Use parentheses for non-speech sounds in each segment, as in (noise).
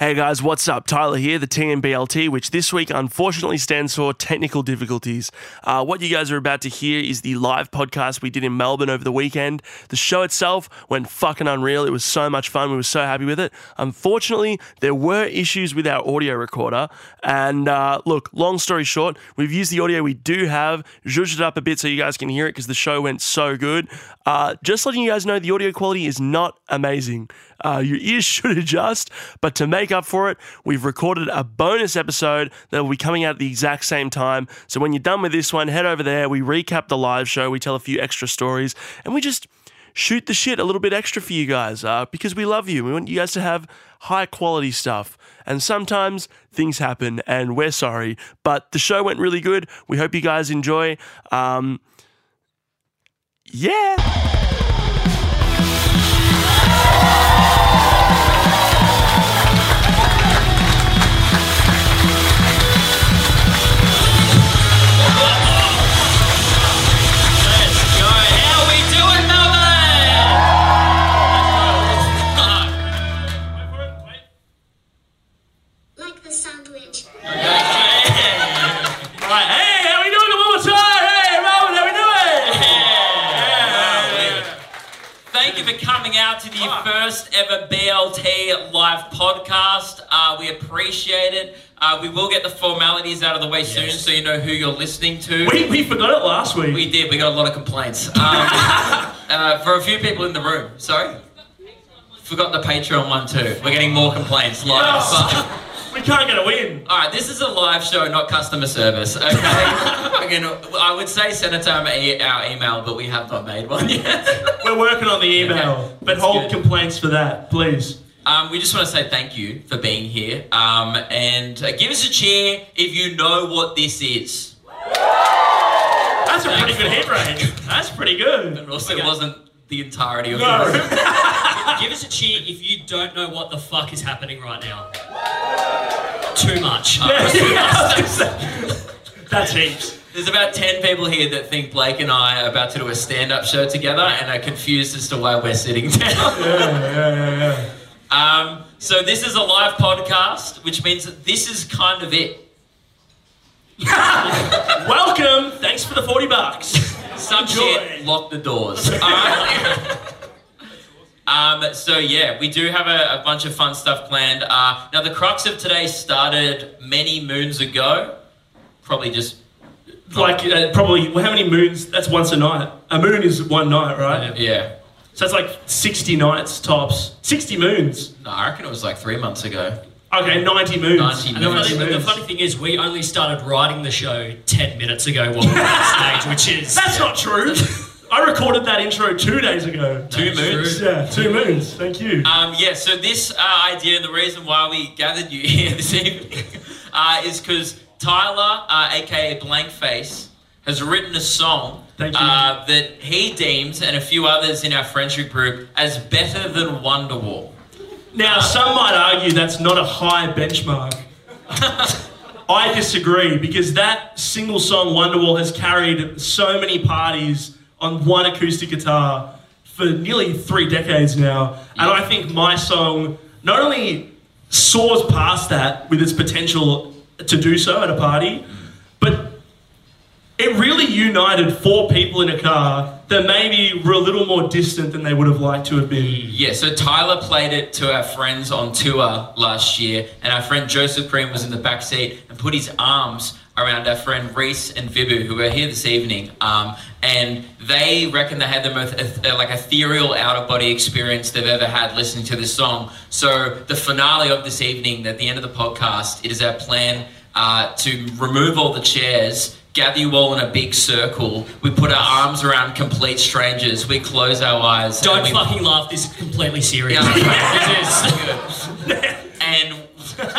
Hey guys, what's up? Tyler here, the TMBLT, which this week unfortunately stands for technical difficulties. Uh, what you guys are about to hear is the live podcast we did in Melbourne over the weekend. The show itself went fucking unreal. It was so much fun. We were so happy with it. Unfortunately, there were issues with our audio recorder. And uh, look, long story short, we've used the audio we do have, zhuzhed it up a bit so you guys can hear it because the show went so good. Uh, just letting you guys know, the audio quality is not amazing. Uh, your ears (laughs) should adjust, but to make up for it, we've recorded a bonus episode that will be coming out at the exact same time. So when you're done with this one, head over there. We recap the live show, we tell a few extra stories, and we just shoot the shit a little bit extra for you guys uh, because we love you. We want you guys to have high quality stuff. And sometimes things happen, and we're sorry. But the show went really good. We hope you guys enjoy. Um, yeah. To the first ever BLT live podcast. Uh, we appreciate it. Uh, we will get the formalities out of the way soon so you know who you're listening to. We, we forgot it last week. We did. We got a lot of complaints. Um, (laughs) uh, for a few people in the room. Sorry? Forgot the Patreon one too. We're getting more complaints live. We can't get a win. All right, this is a live show, not customer service. Okay. (laughs) Again, I would say send it to our email, but we have not made one yet. (laughs) We're working on the email, Okay, but that's hold good. complaints for that, please. Um, we just want to say thank you for being here, um, and uh, give us a cheer if you know what this is. That's a pretty good hit rate. That's pretty good. But also, it wasn't the entirety of No. the room. (laughs) Give us a cheer if you don't know what the fuck is happening right now. Too much. (laughs) (laughs) That's heaps. There's about 10 people here that think Blake and I are about to do a stand up show together and are confused as to why we're sitting (laughs) down. Yeah, yeah, yeah, yeah. Um, so this is a live podcast, which means that this is kind of it. Welcome. Thanks for the 40 bucks. Some Enjoy. shit, lock the doors. Alright? Um, so yeah, we do have a, a bunch of fun stuff planned. Uh, now the crux of today started many moons ago. Probably just Like, uh, probably, well, how many moons? That's once a night. A moon is one night, right? yeah. So it's like 60 nights tops. 60 moons. No, I reckon it was like three months ago. Okay, 90 moons. 90 And the, moons. funny, the funny thing is, we only started writing the show 10 minutes ago while we were on (laughs) stage, which is. That's not true. (laughs) I recorded that intro two days ago. Two moons. Yeah, two moons. Thank you. Um, yeah, so this uh, idea and the reason why we gathered you (laughs) here this evening (laughs) uh, is because Tyler, uh, aka Blankface, has written a song Thank you. Uh, that he deems and a few others in our friendship group as better than Wonderwall. Now, some might argue that's not a high benchmark. (laughs) I disagree because that single song Wonderwall has carried so many parties on one acoustic guitar for nearly three decades now. And I think my song not only soars past that with its potential to do so at a party, but it really united four people in a car that maybe were a little more distant than they would have liked to have been. Yeah, so Tyler played it to our friends on tour last year, and our friend Joseph Green was in the back seat and put his arms around our friend Reese and Vibu, who are here this evening. Um, and they reckon they had the most uh, like ethereal out of body experience they've ever had listening to this song. So the finale of this evening, at the end of the podcast, it is our plan uh, to remove all the chairs. Gather you all in a big circle. We put our arms around complete strangers. We close our eyes. Don't we fucking laugh, this is completely serious. Yeah. This is. (laughs) and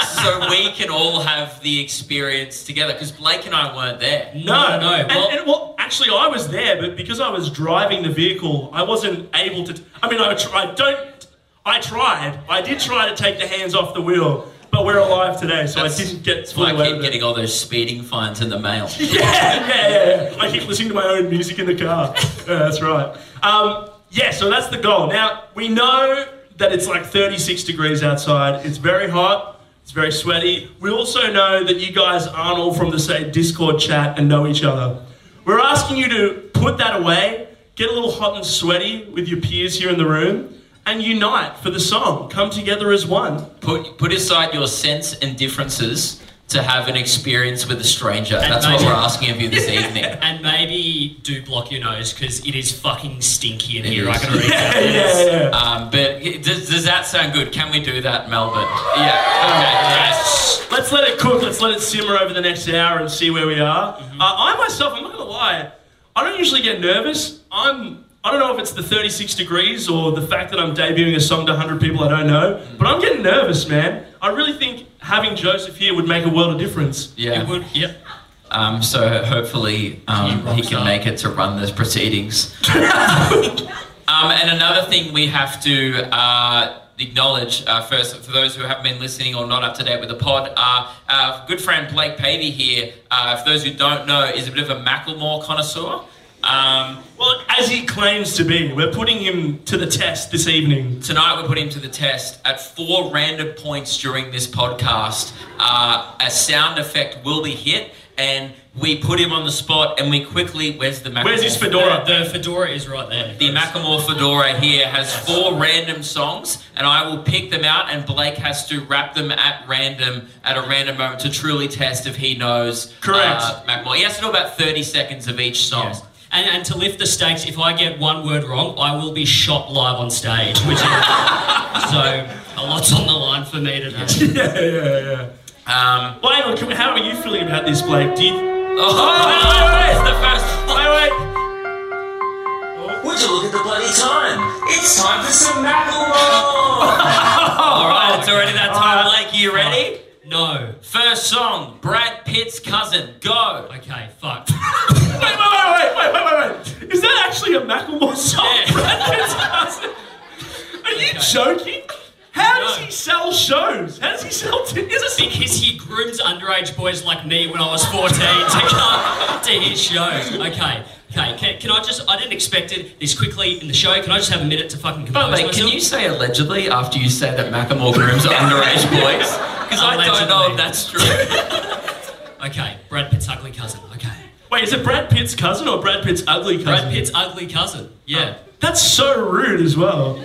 so we can all have the experience together because Blake and I weren't there. No, No, And, well- and, well, actually, I was there, but because I was driving the vehicle, I wasn't able to. I mean, I tried. Don't. I tried. I did try to take the hands off the wheel, but we're alive today, so That's- I didn't get That's why I keep getting all those speeding fines in the mail. Yeah, (laughs) yeah, yeah, yeah. I keep listening to my own music in the car. Yeah, that's right. Um, yeah, so that's the goal. Now, we know that it's like 36 degrees outside. It's very hot. It's very sweaty. We also know that you guys aren't all from the same Discord chat and know each other. We're asking you to put that away, get a little hot and sweaty with your peers here in the room, and unite for the song. Come together as one. Put put aside your sense and differences to have an experience with a stranger. And That's what we're asking of you this evening. (laughs) And maybe do block your nose because it is fucking stinky in It here. I is. can already (laughs) Yeah, yeah, yeah. Um, but does, does that sound good? Can we do that, Melbourne? Yeah. Okay. Yes. Let's let it cook. Let's let it simmer over the next hour and see where we are. Uh, I myself, I'm not gonna lie, I don't usually get nervous. I'm. I don't know if it's the 36 degrees or the fact that I'm debuting a song to 100 people I don't know, but I'm getting nervous, man. I really think having Joseph here would make a world of difference. Yeah. It would. Yep. Um, so hopefully um, rock he can star. make it to run those proceedings. (laughs) um, and another thing we have to uh, acknowledge uh, first, for those who haven't been listening or not up to date with the pod, uh, our good friend Blake Pavey here, uh, for those who don't know, is a bit of a Macklemore connoisseur. Um, Well, as he claims to be, we're putting him to the test this evening. Tonight, we're putting him to the test. At four random points during this podcast, uh, a sound effect will be hit, and we put him on the spot, and we quickly. Where's the Macklemore? Where's his fedora? The fedora is right there. The Macklemore Fedora here has four random songs, and I will pick them out, and Blake has to rap them at random at a random moment to truly test if he knows. Correct. Uh, Macklemore. He has to do about thirty seconds of each song. Yes. And, and to lift the stakes, if I get one word wrong, I will be shot live on stage. Which is, (laughs) so a lot's on the line for me today. (laughs) yeah, yeah, yeah. Um, Well, hang on, we- how are you feeling about this, Blake? Do you. oh, it's the first. Wait, wait. Would you look at the bloody time? It's time for some Macklemore! (laughs) All right, it's already that time. Blake, you ready? No. First song, Brad Pitt's cousin. Go. Okay, fuck. A Yeah. Brad Pitt's? (laughs) Are you joking? How does No. he sell shows? How does he sell tickets? Because he grooms underage boys like me when I was 14 to come to his shows. Okay, okay. Can, can I just, I didn't expect it this quickly in the show. Can I just have a minute to fucking compose But wait, can you say allegedly after you say that Macklemore grooms underage boys? Because I don't know if that's true. (laughs) Okay, Brad Pitt's ugly cousin. Okay. Wait, is it Brad Pitt's cousin or Brad Pitt's ugly cousin? Brad Pitt's ugly cousin. Yeah. That's so rude as well.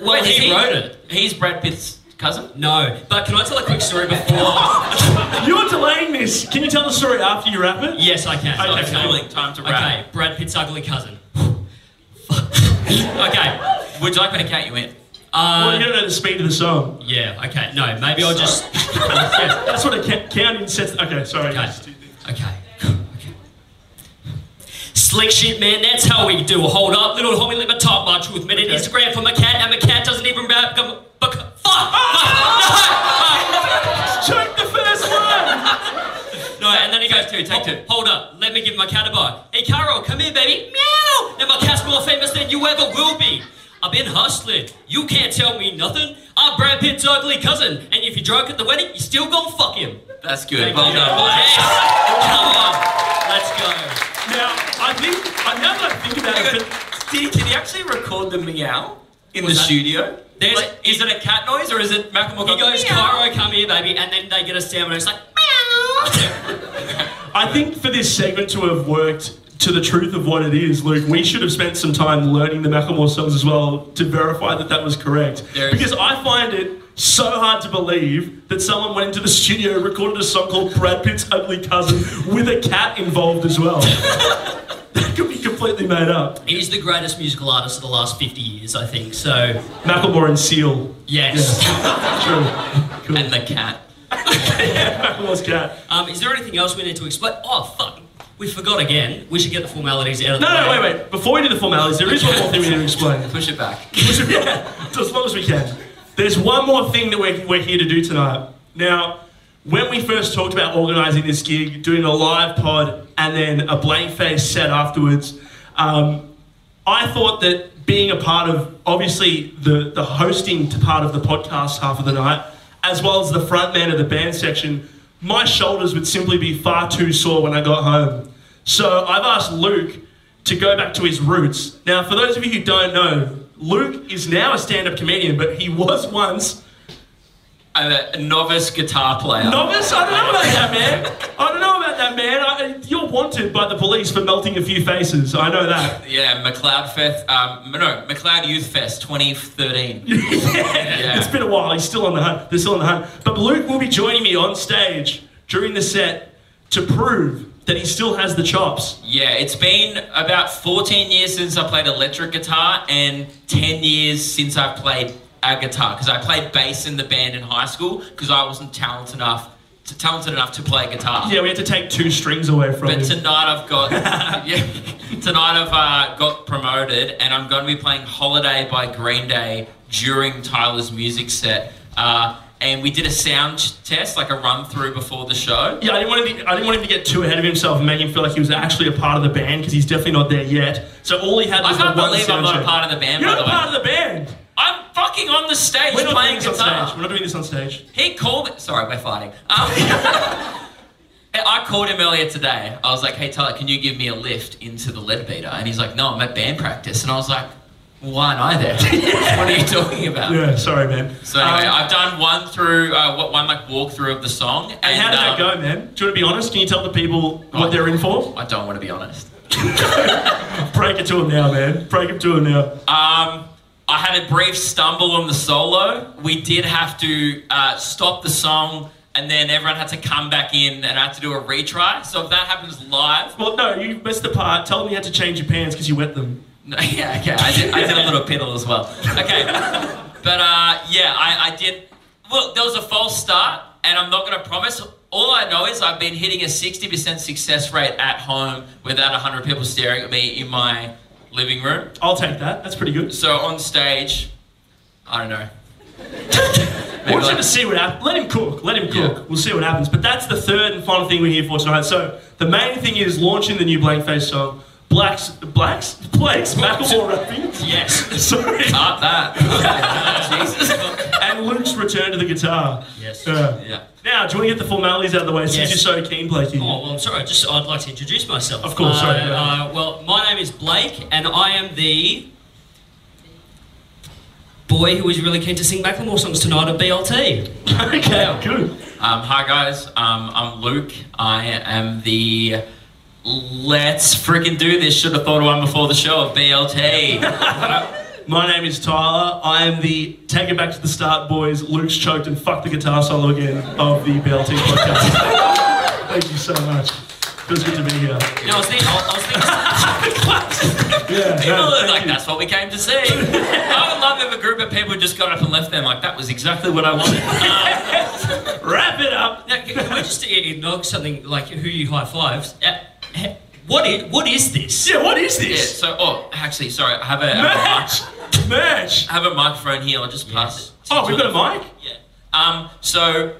Well, Wait, is he wrote it. He's Brad Pitt's cousin? No, but can I tell a quick story before? (laughs) You're delaying this. Can you tell the story after you wrap it? yes, I can. Okay, Okay, cool. Time to rap. Okay, Brad Pitt's ugly cousin. (laughs) okay. Would you like me to count you in? Uh, well, you don't know the speed of the song. yeah. Okay. No, maybe I'll just. Yeah, (laughs) that's what a ca- counting sets. Okay, sorry. Okay. Just do this. Okay. Okay. Slick shit, man. That's how we do. Hold up, little homie. Let me talk my truth, man. Okay. Instagram for my cat, and my cat doesn't even rap. Come, but fuck. Choke the first one. No, and then he goes, Take two, take "Hold- Hold up, let me give my cat a bite. Hey, Carol, come here, baby. Meow. Now my cat's more famous than you ever will be. I've been hustling. You can't tell me nothing. I'm Brad Pitt's ugly cousin, and if you're drunk at the wedding, you still gonna fuck him. That's good. Well done, boys. Come on, let's go. Now, I think, I now that I think about Hang it, on. Did he, did he actually record the meow in Was the that- studio? There's- Like, is it a cat noise or is it Macklemore He goes? Cairo, come here, baby, and then they get a sound, and it's like, meow. I think for this segment to have worked to the truth of what it is, Luke, we should have spent some time learning the Macklemore songs as well to verify that that was correct. Because I find it so hard to believe that someone went into the studio, recorded a song called Brad Pitt's Ugly Cousin with a cat involved as well. (laughs) that could be completely made up. He's the greatest musical artist of the last 50 years, I think. So, Macklemore and Seal. yes. True. Cool. And the cat. (laughs) Macklemore's cat. Um, is there anything else we need to explain? Oh, fuck. We forgot again. We should get the formalities out of the No, way. no, wait, wait. Before we do the formalities, there is one more thing we need to explain. Push it back. (laughs) yeah, as long as we can. There's one more thing that we're, we're here to do tonight. Now, when we first talked about organising this gig, doing a live pod and then a blank face set afterwards, um, I thought that being a part of obviously the, the hosting to part of the podcast half of the night, as well as the front man of the band section, my shoulders would simply be far too sore when I got home. So I've asked Luke to go back to his roots. Now, for those of you who don't know, Luke is now a stand-up comedian, but he was once I'm a novice guitar player. novice. I don't know about that, man. I don't know about that, man. I, you're wanted by the police for melting a few faces. I know that. (laughs) Yeah, McLeod Fest. Um, no, McLeod Youth Fest 2013. (laughs) yeah. It's been a while. He's still on the hunt. They're still on the hunt. But Luke will be joining me on stage during the set to prove that he still has the chops. Yeah, it's been about 14 years since I played electric guitar and 10 years since I've played a guitar because I played bass in the band in high school because I wasn't talented enough to, talented enough to play guitar. Yeah, we had to take two strings away from But him. tonight I've got (laughs) yeah, tonight I've uh, got promoted and I'm going to be playing Holiday by Green Day during Tyler's music set. Uh, and we did a sound test, like a run through before the show. Yeah, I didn't want him. To, I didn't want him to get too ahead of himself and make him feel like he was actually a part of the band because he's definitely not there yet. So all he had was I can't the one believe I'm sound not a check. part of the band. You're by not the way. part of the band. I'm fucking on the stage We're not doing playing this on guitar. stage. We're not doing this on stage. He called me. Sorry, we're fighting. Um, (laughs) I called him earlier today. I was like, "Hey Tyler, can you give me a lift into the Leadbeater?" And he's like, "No, I'm at band practice." And I was like, "Why there? (laughs) what are you talking about?" Yeah, sorry, man. So anyway, Um, I've done one through, uh, what one like walkthrough of the song. and how did that um, go, man? Do you want to be honest? Can you tell the people what Oh. they're in for? I don't want to be honest. (laughs) Break it to them now, man. Break it to them now. Um, I had a brief stumble on the solo. We did have to uh, stop the song, and then everyone had to come back in, and I had to do a retry. So if that happens live, Well, no, you missed the part. Tell them you had to change your pants because you wet them. (laughs) Yeah, okay. I did, I did a little piddle as well. Okay. But uh, yeah, I, I did. Well, there was a false start, and I'm not going to promise. All I know is I've been hitting a 60% success rate at home without 100 people staring at me in my living room. I'll take that. That's pretty good. So on stage, I don't know. Want you to see what happens. Let him cook. Let him cook. Yeah. We'll see what happens. But that's the third and final thing we're here for tonight. So the main thing is launching the new Blank Face song. Blacks, Blacks, Blake's Macklemore rapping. yes. (laughs) Sorry. Not that. (laughs) Jesus. And Luke's return to the guitar. Yes. Uh, Yeah. now, do you want to get the formalities out of the way since Yes. you're so keen, Blakey? Oh, well, I'm sorry. Just I'd like to introduce myself. Of course, Uh, sorry, uh, well, my name is Blake, and I am the boy who is really keen to sing Macklemore songs tonight at BLT. (laughs) okay, good. Um, hi guys, um, I'm Luke. I am the Let's freaking do this. Should have thought of one before the show of BLT. (laughs) My name is Tyler. I am the Take It Back to the Start boys, Luke's choked and fuck the guitar solo again of the BLT podcast. (laughs) Thank you so much. Feels good to be here. You know, I was thinking, I was thinking (laughs) Yeah, People no, are like, you. that's what we came to see. I would love if a group of people just got up and left them like that was exactly what I wanted. Um, Wrap it up. now, can, can we just acknowledge something like who you high fives? He- (laughs) what is what is this? Yeah, what is yeah, this? so, oh, actually, sorry, I have a, I have a, Merch! mic- Merch! I have a microphone here. I'll just pass it. to Oh, we've got a Julie. mic? Yeah. Um, so,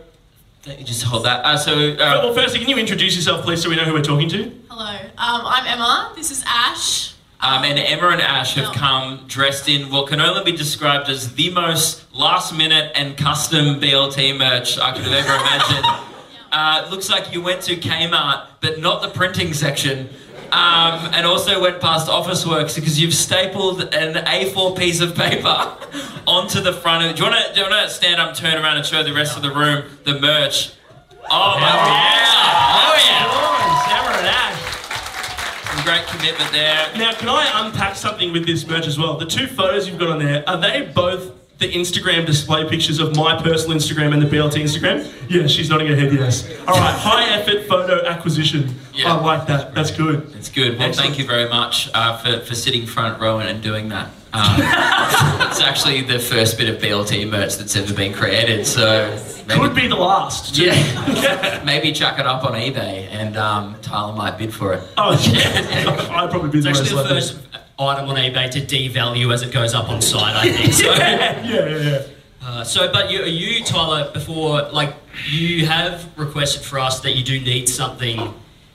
let me just hold that. Uh, so, uh, Well, firstly, can you introduce yourself, please, so we know who we're talking to? Hello, um, I'm Emma. This is Ash. Um, and Emma and Ash have come dressed in what can only be described as the most last minute and custom BLT merch I could have ever imagined. (laughs) Uh, looks like you went to Kmart, but not the printing section. Um, and also went past Officeworks because you've stapled an A4 piece of paper (laughs) onto the front of it. Do you want to do you want to stand up, turn around, and show the rest of the room the merch? Oh, my yeah! Oh yeah! Nice, Emma and Ash. Some great commitment there. Now, can I unpack something with this merch as well? The two photos you've got on there, are they both the Instagram display pictures of my personal Instagram and the BLT Instagram? Yeah, she's nodding her head yes. All right, high effort photo acquisition. Yeah. I like that. That's good. That's good. Well, Excellent. thank you very much uh, for, for sitting front row and doing that. Um, (laughs) it's actually the first bit of BLT merch that's ever been created, so maybe, Could be the last. too. yeah, (laughs) maybe chuck it up on eBay and um, Tyler might bid for it. Oh, yeah. (laughs) I'd probably be It's the actually most the likely. first item on eBay to devalue as it goes up on site. I think. So, (laughs) Yeah, yeah, yeah. uh, so but you, you, Tyler, before like you have requested for us that you do need something.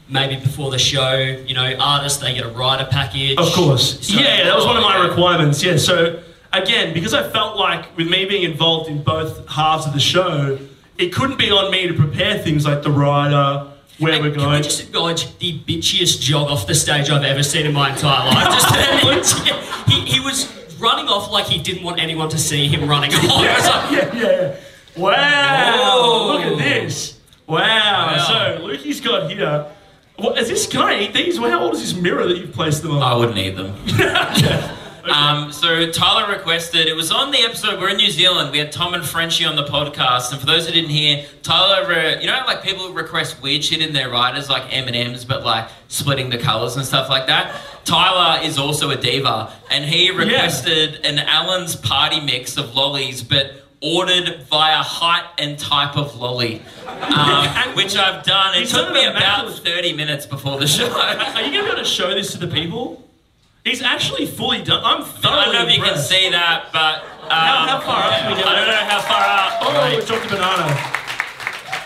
Maybe before the show, you know, artists they get a rider package. Of course. So- yeah, yeah, that was one of my requirements. Yeah, so again, because I felt like with me being involved in both halves of the show, it couldn't be on me to prepare things like the rider, where And we're Can we going. just acknowledge the bitchiest jog off the stage I've ever seen in my entire life? Just (laughs) he, he was running off like he didn't want anyone to see him running off. It's yeah, (laughs) yeah, yeah. Wow! Whoa. Look at this. Wow. Wow. So Lukey's got here. What is this? Can I eat these? Well, how old is this mirror that you've placed them on? I wouldn't eat them. (laughs) Um, so Tyler requested. It was on the episode. We're in New Zealand. We had Tom and Frenchie on the podcast. And for those who didn't hear, Tyler, uh, you know, like people request weird shit in their riders, like M and M's, but like splitting the colors and stuff like that. Tyler is also a diva, and he requested an Allen's party mix of lollies, but ordered via height and type of lolly, um, (laughs) which I've done. It took me about thirty minutes before the show. Are you going to be able to show this to the people? He's actually fully done. I'm I don't know if you can impressed. see that, but um, How- how far up can we I don't know how far up. Oh, Dr. Banana.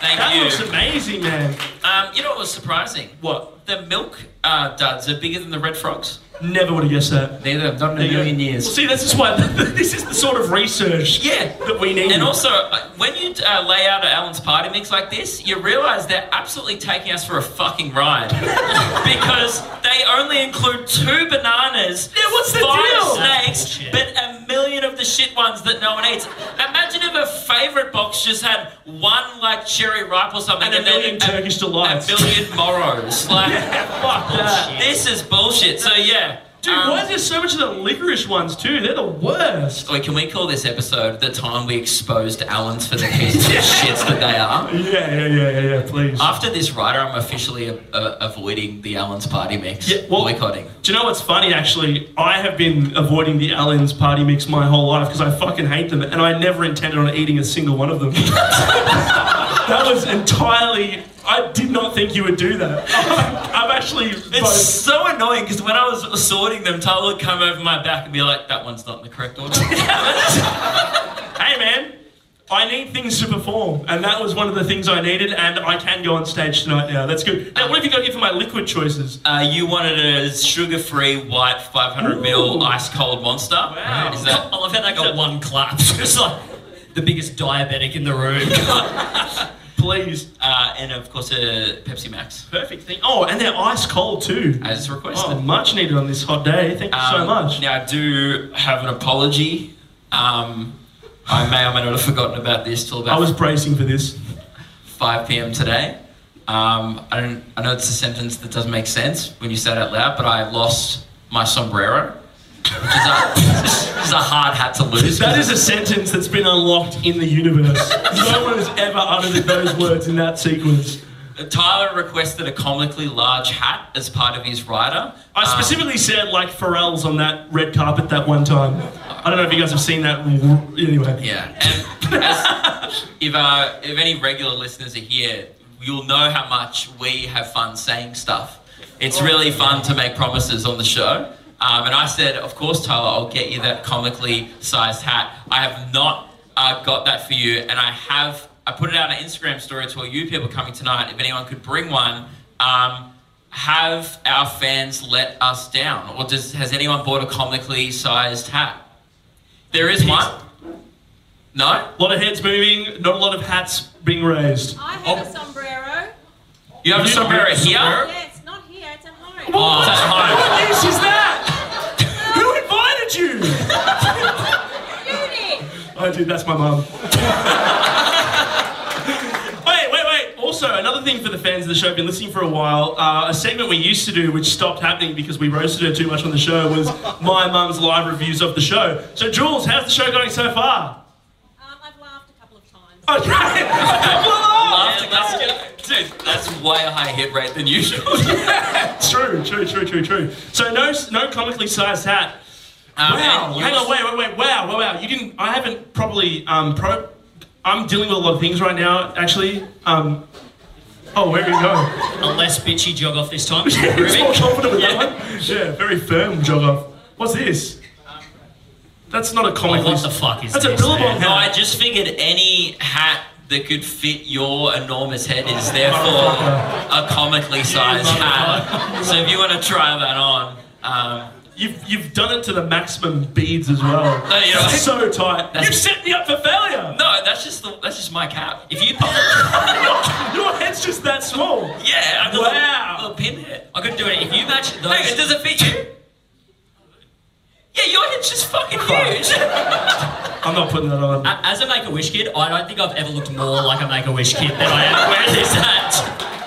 Thank That you. looks amazing, man. Um, you know what was surprising? What? The milk uh, duds are bigger than the red frogs. Never would have guessed that. Neither have done in a you go. million Well, years. see, this is why (laughs) this is the sort of research Yeah. that we need. And also, uh, when you uh, lay out an Allen's party mix like this, you realise they're absolutely taking us for a fucking ride (laughs) because they only include two bananas, Yeah, what's the five deal? snakes, Bullshit. but a million of the shit ones that no one eats. Imagine if a favourite box just had one like cherry ripe or something, And a then million Turkish delights. a million moros. (laughs) Like, Fuck that. this is bullshit. So yeah, Dude, um, why is there so much of the licorice ones too? They're the worst. Wait, can we call this episode the time we exposed Allens for the pieces of (laughs) shits that they are? Yeah, yeah, yeah, yeah, yeah. Please. After this rider, I'm officially uh, uh, avoiding the Allen's party mix. Yeah, well- boycotting. Do you know what's funny? Actually, I have been avoiding the Allen's party mix my whole life because I fucking hate them, and I never intended on eating a single one of them. (laughs) that was entirely. I did not think you would do that. (laughs) I'm actually. It's both- so annoying because when I was sorting them, Tyler would come over my back and be like, "That one's not in the correct order." (laughs) hey man, I need things to perform, and that was one of the things I needed, and I can go on stage tonight now. That's good. Now, what have you got here for my liquid choices? uh, you wanted a sugar-free white 500 ml Ooh. ice cold monster. Wow. Is that? I love how that got one clap. (laughs) It's like the biggest diabetic in the room. (laughs) Please. Uh, and of course a Pepsi Max, Perfect thing. Oh, and they're ice cold too. as requested. Oh, much needed on this hot day. Thank you so Um, much. Now, I do have an apology. Um, I may or may not have forgotten about this till I was bracing for this. 5 p.m. today. Um, I don't. I know it's a sentence that doesn't make sense when you say it out loud, but I lost my sombrero, which is a, which is a hard hat to lose. That is a sentence that's been unlocked in the universe. no (laughs) one has ever uttered those words in that sequence. Tyler requested a comically large hat as part of his rider. I Um, specifically said like Pharrell's on that red carpet that one time. I don't know if you guys have seen that. Anyway. Yeah, and as, (laughs) if uh, if any regular listeners are here, you'll know how much we have fun saying stuff. It's really fun to make promises on the show. Um, and I said, of course, Tyler, I'll get you that comically sized hat. I have not uh, got that for you, and I have. I put it out on an Instagram story to all you people coming tonight. If anyone could bring one, um, have our fans let us down, or does has anyone bought a comically sized hat? There is one. No. A lot of heads moving, not a lot of hats being raised. I have a sombrero. You have a sombrero here? sombrero? Yeah, it's not here, it's at home. Oh, it's at home. What is is that? Who you? You. Oh, dude, that's my mum. (laughs) wait, wait, wait. Also, another thing for the fans of the show, I've been listening for a while. Uh, a segment we used to do, which stopped happening because we roasted her too much on the show, was my mum's live reviews of the show. So, Jules, how's the show going so far? Um, I've laughed a couple of times. Okay. (laughs) Yeah, that's, dude, that's way higher hit rate than usual. (laughs) true, true, true, true, true. So, no, no comically sized hat. Um, Wow. Hang on. Wait. Wait. Wait. Wow. Wow. Wow. You didn't. I haven't probably. Um. Pro. I'm dealing with a lot of things right now. Actually. Um. Oh, where do we go? A less bitchy jog off this time. (laughs) He's more confident with that one. Yeah. Very firm jog off. What's this? That's not a Oh, comic. what the fuck is That's this? a Billabong man? No, I just figured any hat that could fit your enormous head is therefore a comically sized hat. So if you want to try that on, um, You've you've done it to the maximum beads as well. (laughs) No, you know- so tight. You've set me up for failure. no, that's just the, that's just my cap. If you, your, (laughs) your head's just that small. yeah, I've Wow. a little, little pin head. I couldn't do it if you match those. Hey, does it fit you? Yeah, your head's just fucking huge. (laughs) I'm not putting that on. As a Make a Wish kid, I don't think I've ever looked more like a Make a Wish kid than I am wearing this hat.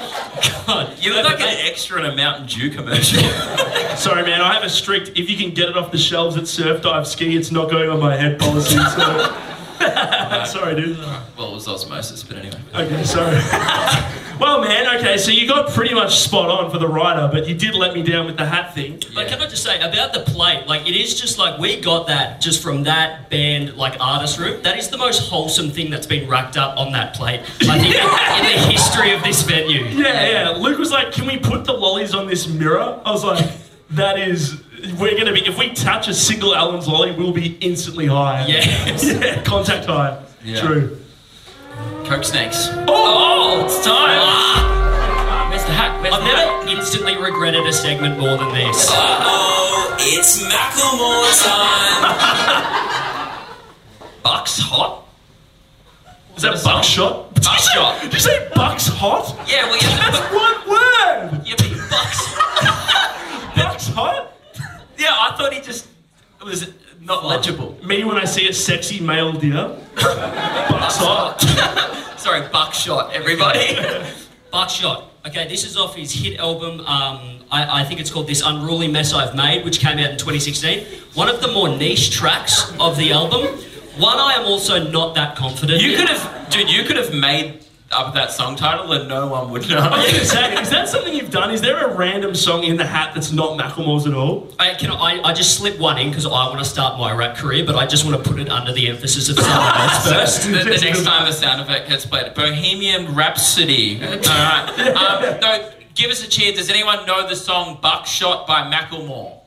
God, You look like an extra in a Mountain Dew commercial. (laughs) Sorry, man. I have a strict. If you can get it off the shelves at Surf Dive Ski, it's not going on my head policy. So. (laughs) sorry, dude. well, it was osmosis, but anyway. Okay, sorry. (laughs) well, man. Okay, so you got pretty much spot on for the rider, but you did let me down with the hat thing. But can I just say about the plate? Like it is just like we got that just from that band like artist room. That is the most wholesome thing that's been racked up on that plate. I think (laughs) in the history of this venue. Yeah, yeah. Luke was like, "Can we put the lollies on this mirror?" I was like, "That is." We're gonna be if we touch a single Allen's lolly, we'll be instantly high. Yes. (laughs) yeah, contact high. Yeah. True. Coke snakes. Oh, it's time. Ah, Where's the hat? Where's I've the never instantly regretted a segment more than this. Oh, it's Macklemore time. (laughs) Bucks hot? is that buckshot? Buckshot. Did you say bucks hot? Yeah, well, yeah, That's but, one word. yeah, but bucks. (laughs) Bucks hot. Yeah, I thought he just was not legible. Me when I see a sexy male deer. (laughs) bucks hot. (laughs) Sorry, buckshot, everybody. (laughs) Buckshot. Okay, this is off his hit album. Um, I, I think it's called "This Unruly Mess I've Made," which came out in 2016. One of the more niche tracks of the album. One I am also not that confident. you in. could have, dude, you could have made up that song title and no one would know. I was gonna say, is that something you've done? Is there a random song in the hat that's not Macklemore's at all? I, can, I, I just slip one in because I want to start my rap career, but I just want to put it under the emphasis of someone (laughs) else first. the, the next time the sound effect gets played, Bohemian Rhapsody. (laughs) All right. Um, no, give us a cheer. Does anyone know the song "Buckshot" by Macklemore?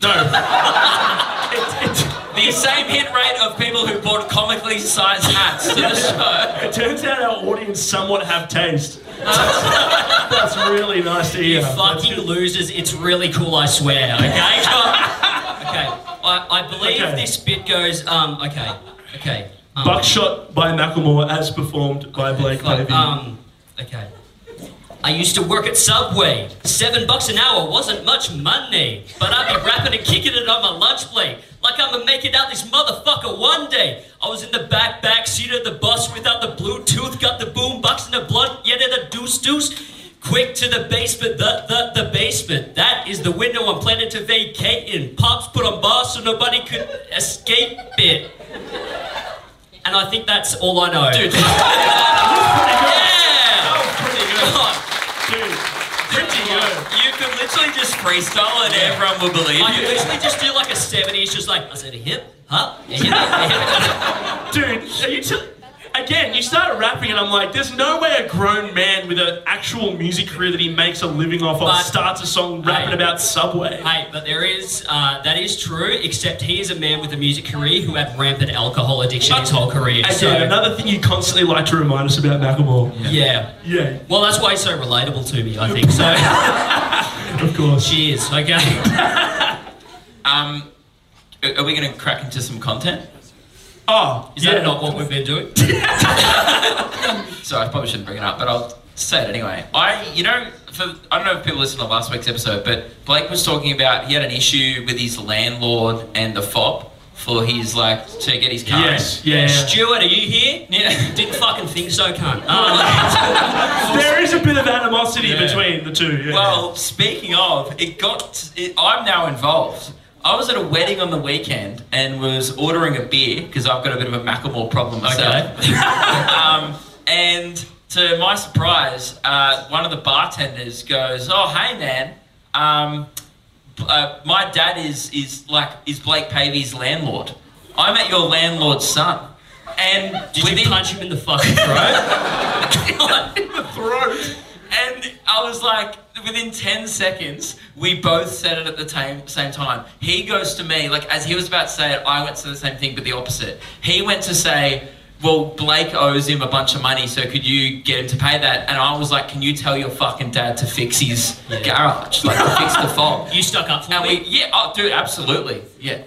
No. (laughs) it, it, The same hit rate of people who bought comically sized hats to the show. it turns out our audience somewhat have taste. That's, (laughs) that's really nice to hear. You fucking losers, it's really cool, I swear, okay? (laughs) okay, I, I believe Okay. this bit goes, um, okay, okay. Um, Buckshot by Macklemore as performed by Blake fuck, um, okay. I used to work at Subway. Seven bucks an hour wasn't much money, but I'd be rapping and kicking it on my lunch break. Like I'ma make it out this motherfucker one day. I was in the back back seat of the bus without the Bluetooth, got the boom box and the blunt, yet in a deuce deuce. Quick to the basement, the, the, the basement. That is the window I'm planning to vacate in. Pops put on bars so nobody could escape it. And I think that's all I know. Dude, (laughs) yeah! pretty good. God. Dude, pretty good. You could literally just freestyle and everyone will believe I could you. literally just do like a 70s, just like, I said a hip, huh? A hip, a hip. (laughs) Dude, are you t- again, you started rapping and I'm like, there's no way a grown man with an actual music career that he makes a living off of But- starts a song rapping Hey. about Subway. Hey, but there is, uh, that is true, except he is a man with a music career who had rampant alcohol addiction his whole career. Again, So, another thing you constantly like to remind us about Macklemore. yeah. Yeah, Well, that's why he's so relatable to me, I (laughs) think. So, of course. cheers, okay? (laughs) Um, are we going to crack into some content? Oh, Is yeah. that not what we've been doing? (laughs) So I probably shouldn't bring it up, but I'll say it anyway. I, you know, for, I don't know if people listened to last week's episode, but Blake was talking about he had an issue with his landlord and the fob for his like to get his car. Yes, yeah. Stuart, are you here? Yeah. (laughs) Didn't fucking think so, cunt. (laughs) Um, There is a bit of animosity Yeah. between the two. Yeah. Well, speaking of, it got. It, I'm now involved. I was at a wedding on the weekend and was ordering a beer because I've got a bit of a Macklemore problem myself. (laughs) um, and to my surprise, uh, one of the bartenders goes, "Oh, hey man, um, uh, my dad is is like is Blake Pavey's landlord. I met your landlord's son." And did within- you punch him in the fucking throat? (laughs) in the throat. And I was like, within 10 seconds, we both said it at the same, same time. He goes to me, like, as he was about to say it, I went to the same thing, but the opposite. He went to say, well, Blake owes him a bunch of money, so could you get him to pay that? And I was like, can you tell your fucking dad to fix his garage? Like, to fix the fob. (laughs) You stuck up for And me? we, yeah, oh, dude, absolutely. Yeah.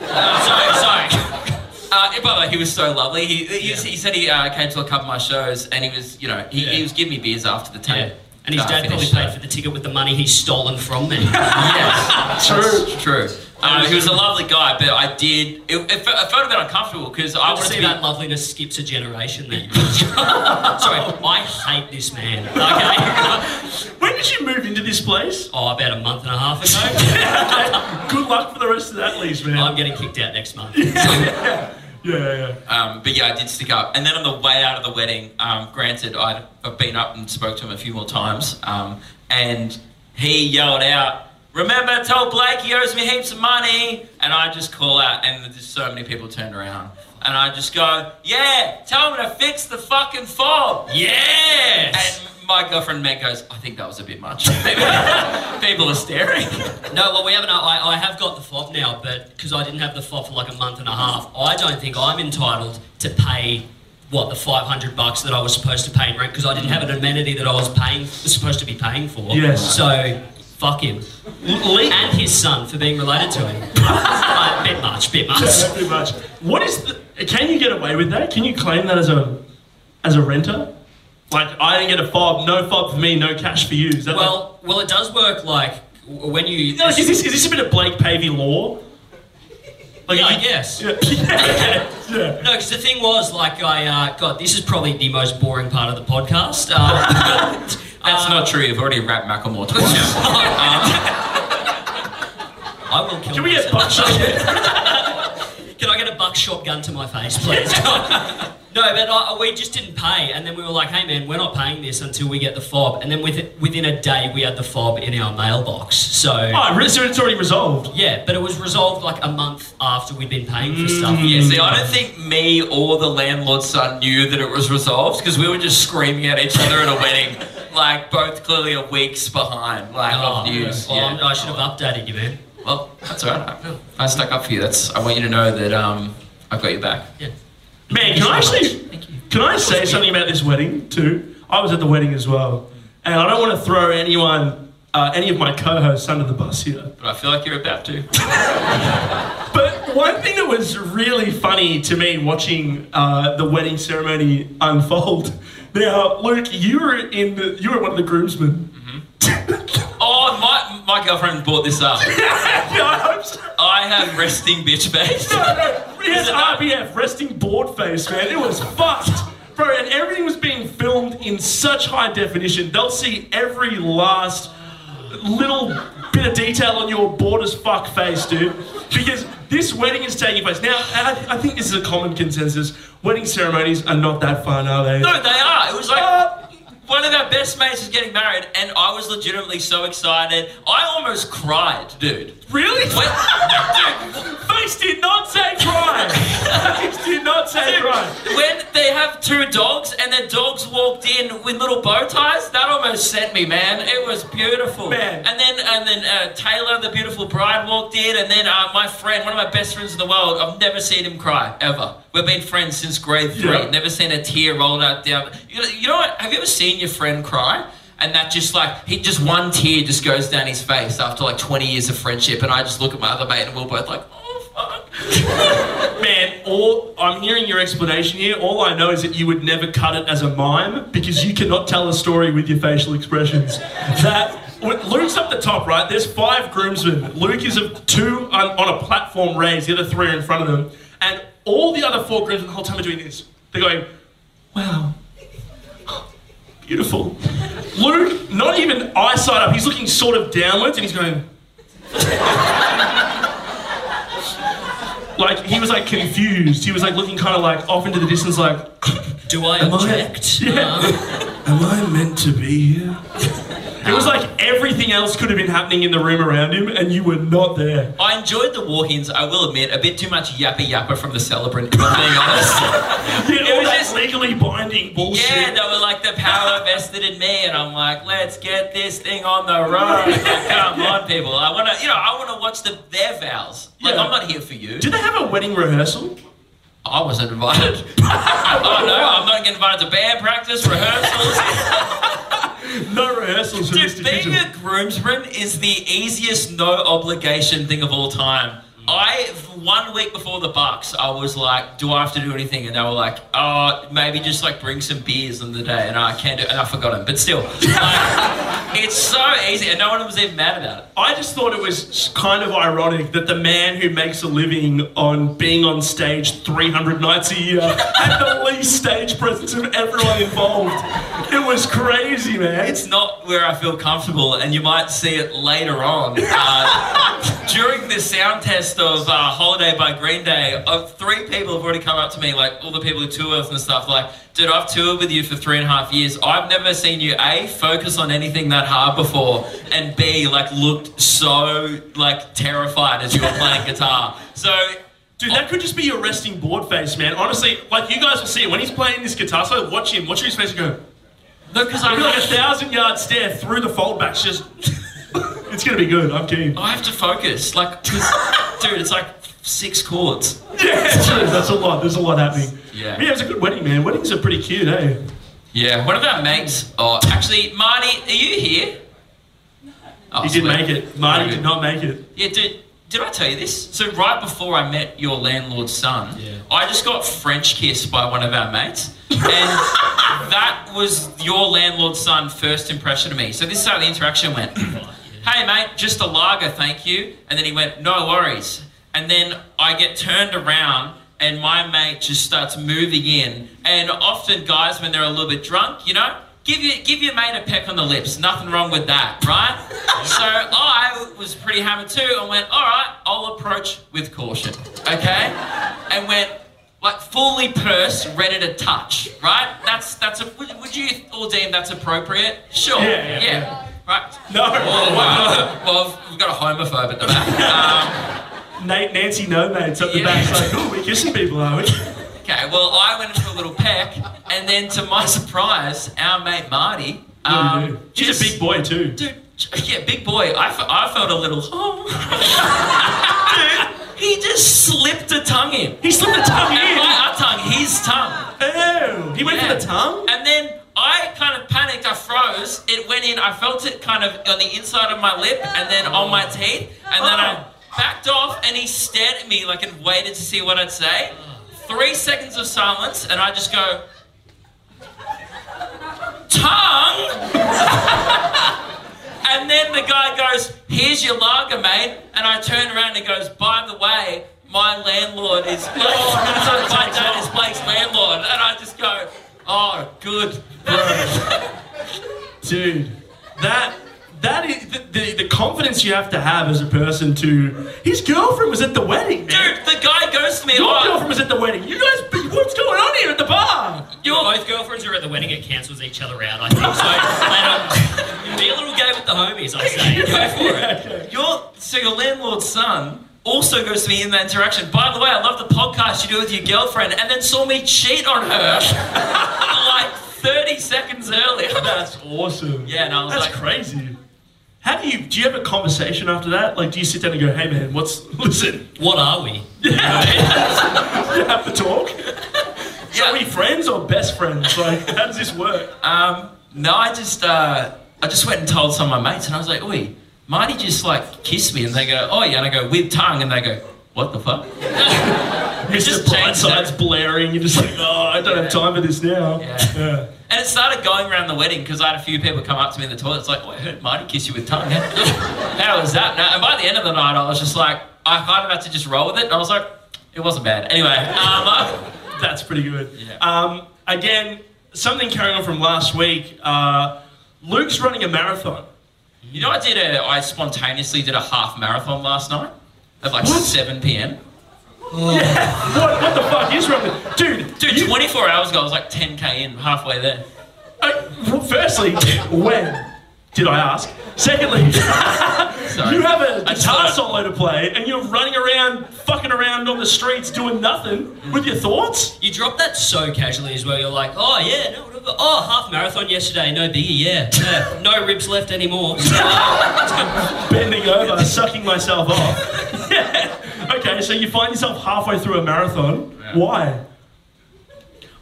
(laughs) sorry, sorry. (laughs) Uh, by the way, he was so lovely. He, he, he said he uh, came to a couple of my shows, and he was, you know, he, he was giving me beers after the tape. Yeah. And his uh, dad probably paid for the ticket with the money he's stolen from me. (laughs) Yes, True. that's true. Uh, he was a lovely guy, but I did. It, it, fe- I felt a bit uncomfortable because I wanted see to be. that loveliness skips a generation then. (laughs) Sorry, I hate this man. Okay. (laughs) When did you move into this place? Oh, about a month and a half ago. Good luck for the rest of that lease, man. I'm getting kicked out next month. yeah, yeah. Yeah. Um, but yeah, I did stick up. And then on the way out of the wedding, um, granted, I'd, I've been up and spoke to him a few more times, um, and he yelled out, "Remember, tell Blake he owes me heaps of money." And I just call out, and there's so many people turned around, and I just go, "Yeah, tell him to fix the fucking fob." Yes! And my girlfriend Meg goes, "I think that was a bit much." (laughs) people are staring. No, well, we haven't. I, I have got the fob now, but because I didn't have the fob for like a month and a half, I don't think I'm entitled to pay what the 500 bucks that I was supposed to pay in rent because I didn't have an amenity that I was paying was supposed to be paying for. Yes. So fuck him and his son for being related to him. (laughs) uh, bit much, bit much. Yeah, pretty much. What is the? Can you get away with that? Can you claim that as a as a renter? Like I didn't get a fob, no fob for me, no cash for you. Is that Well, well, it does work like when you. no, is this is this a bit of Blake Pavey law? Like Yeah, I guess. Yeah, (laughs) yeah, yeah. No, because the thing was, like, I uh, God, this is probably the most boring part of the podcast. Uh, (laughs) That's not true. You've already rapped Macklemore twice. (laughs) I will kill Can we get myself. buckshot? Can I get a buckshot gun to my face, please? No, but I, we just didn't pay, and then we were like, "Hey, man, we're not paying this until we get the fob." And then with, within a day, we had the fob in our mailbox. So oh, really? So it's already resolved. yeah, but it was resolved like a month after we'd been paying for stuff. Yeah, see, I don't think me or the landlord's son knew that it was resolved because we were just screaming at each other at a wedding, (laughs) like both clearly a weeks behind, like Oh, of news. well, yeah. I should have updated you, man. Well, that's alright. I, I stuck up for you. That's. I want you to know that um, I've got your back. Yeah. Man, can I actually can I say something about this wedding too? I was at the wedding as well, and I don't want to throw anyone, uh, any of my co-hosts under the bus here. But I feel like you're about to. (laughs) But one thing that was really funny to me watching uh, the wedding ceremony unfold. (laughs) Now, Luke, you were in the, you were one of the groomsmen. Oh, my my girlfriend brought this up. I hope so. I have resting bitch face. No, no, he has RBF, resting board face, man. It was fucked. Bro, and everything was being filmed in such high definition. They'll see every last little bit of detail on your bored as fuck face, dude. Because this wedding is taking place. Now, I, I think this is a common consensus. Wedding ceremonies are not that fun, are they? No, they are. It was like Uh, one of our best mates is getting married, and I was legitimately so excited. I almost cried, dude. really? When, (laughs) dude, Face did not say cry. Face did not say cry. when they have two dogs and their dogs walked in with little bow ties, that almost sent me, man. It was beautiful. Man. And then and then uh, Taylor, the beautiful bride, walked in, and then uh, my friend, one of my best friends in the world, I've never seen him cry ever. We've been friends since grade three. Yeah. Never seen a tear roll out down. You know, you know what? Have you ever seen your friend cry? And that just like he just one tear just goes down his face after like 20 years of friendship, and I just look at my other mate, and we're both like, oh fuck. (laughs) Man, all I'm hearing your explanation here. All I know is that you would never cut it as a mime because you cannot tell a story with your facial expressions. That Luke's up the top, right? There's five groomsmen. Luke is of two on, on a platform raised. The other three are in front of them, and all the other four groomsmen the whole time are doing this. They're going, "Wow." Beautiful. Luke, not even eyesight up, he's looking sort of downwards and he's going, like he was like confused. He was like looking kind of like off into the distance, like, Do I Am I- object? Yeah. Uh, (laughs) "Am I meant to be here?" It was like um, everything else could have been happening in the room around him, and you were not there. I enjoyed the walk-ins. I will admit, a bit too much yappa yappa from the celebrant. If I'm being honest. (laughs) Yeah, all was just- legally binding bullshit. Yeah, they were like the power vested in me, and I'm like, let's get this thing on the road. Like, come on, people. I want to, you know, I want to watch the their vows. Like, Yeah. I'm not here for you. Do they have a wedding rehearsal? I wasn't invited. (laughs) oh no, I'm not getting invited to band practice, rehearsals. (laughs) No rehearsals for being a groomsman is the easiest no obligation thing of all time. I one week before the Bucks, I was like, "Do I have to do anything?" And they were like, "Oh, maybe just like bring some beers on the day." And I can't do, and I forgot them. But still, (laughs) like, it's so easy, and no one was even mad about it. I just thought it was kind of ironic that the man who makes a living on being on stage 300 nights a year (laughs) had the least stage presence of everyone involved. It was crazy, man. It's not where I feel comfortable, and you might see it later on. Uh, (laughs) during the sound test of uh, Holiday by Green Day, uh, three people have already come up to me, like all the people who tour with and stuff, like, dude, I've toured with you for three and a half years. I've never seen you, A, focus on anything that hard before, and B, like, looked so, like, terrified as you were playing (laughs) guitar. So, Dude, that could just be your resting board face, man. Honestly, like you guys will see it when he's playing this guitar. So watch him, watch his face and go. no, because I'm like a thousand yard stare through the foldbacks. Just, (laughs) it's gonna be good. I'm keen. I have to focus. Like, dude, it's like six chords. (laughs) Yeah. That's a lot. There's a lot happening. Yeah. yeah, it was a good wedding, man. Weddings are pretty cute, eh? Yeah, one of our mates. Oh, actually, Marty, are you here? Oh, He did sweet. make it. Marty did not make it. Yeah, did did I tell you this? So right before I met your landlord's son, Yeah. I just got French kissed by one of our mates, and (laughs) that was your landlord's son first impression of me. So this is how the interaction went. (clears throat) hey mate, just a lager, thank you. And then he went, no worries. And then I get turned around and my mate just starts moving in. And often guys, when they're a little bit drunk, you know, give you give your mate a peck on the lips. Nothing wrong with that, right? (laughs) so I was pretty hammered too and went, all right, I'll approach with caution, okay? And went like fully pursed, ready to touch, right? That's that's a. Would, would you all deem that's appropriate? Sure. Yeah, yeah, Right. No. Oh, wow. well, we've got a homophobe at the back. Um, Nate, Nancy, no mates up the Yeah. back. Like, oh, we're kissing people, are we? okay, well, I went in for a little peck, and then to my surprise, our mate Marty. Um? She's just- a big boy too. Dude, yeah, big boy. I, I felt a little. (laughs) Dude, he just slipped a tongue in. He slipped a tongue And in. by our tongue, his tongue. Oh, He went Yeah. for the tongue. And then I kind of panicked. I froze. It went in. I felt it kind of on the inside of my lip and then on my teeth. And then I oh. backed off and he stared at me like and waited to see what I'd say. Three seconds of silence and I just go, tongue? (laughs) and then the guy goes, here's your lager, mate. And I turn around and he goes, by the way, my landlord is Blake. Oh, (laughs) my dad is Blake's landlord. And I just go, oh, good. Dude, that that is the, the, the confidence you have to have as a person to. His girlfriend was at the wedding, man. Dude, the guy goes to me, Your oh, girlfriend was at the wedding. You guys, what's going on here at the bar? Your both girlfriends who are at the wedding it cancels each other out, I think. So (laughs) let 'em be a little gay with the homies, I say. (laughs) Go for it. your, so your landlord's son also goes to me in that interaction. By the way, I love the podcast you do with your girlfriend, and then saw me cheat on her (laughs) like 30 seconds earlier. (laughs) That's awesome. Yeah, and I was That's like, crazy. How do you do? You have a conversation after that? Like, do you sit down and go, "Hey, man, what's (laughs) listen"? What are we? (laughs) You have to talk. So are we friends or best friends? Like, how does this work? Um, no, I just uh, I just went and told some of my mates, and I was like, "Oi, Marty just like kissed me," and they go, "Oh yeah," and I go with tongue, and they go, "What the fuck?" Mr. just Brightside blaring. You're just like, oh, I don't have time for this now. Yeah. And it started going around the wedding because I had a few people come up to me in the toilet. It's like, oh, I heard Marty kiss you with tongue. (laughs) How was that? Now, and by the end of the night, I was just like, I kind of had to just roll with it. And I was like, it wasn't bad. Anyway, um, uh, (laughs) That's pretty good. Yeah. Um, again, something carrying on from last week. Uh, Luke's running a marathon. you know, I did a, I spontaneously did a half marathon last night at like What? 7 p.m. Yeah. What, what the fuck is wrong with dude? Dude, you- 24 hours ago, I was like 10k in, halfway there. Uh, well, firstly, when did I ask? Secondly, (laughs) you have a just guitar thought- solo to play, and you're running around, fucking around on the streets doing nothing with your thoughts. You drop that so casually as well. You're like, oh yeah, no, whatever. oh half marathon yesterday, no biggie, yeah, yeah. no ribs left anymore. (laughs) Bending over, sucking myself off. yeah. (laughs) Okay, so you find yourself halfway through a marathon. Why?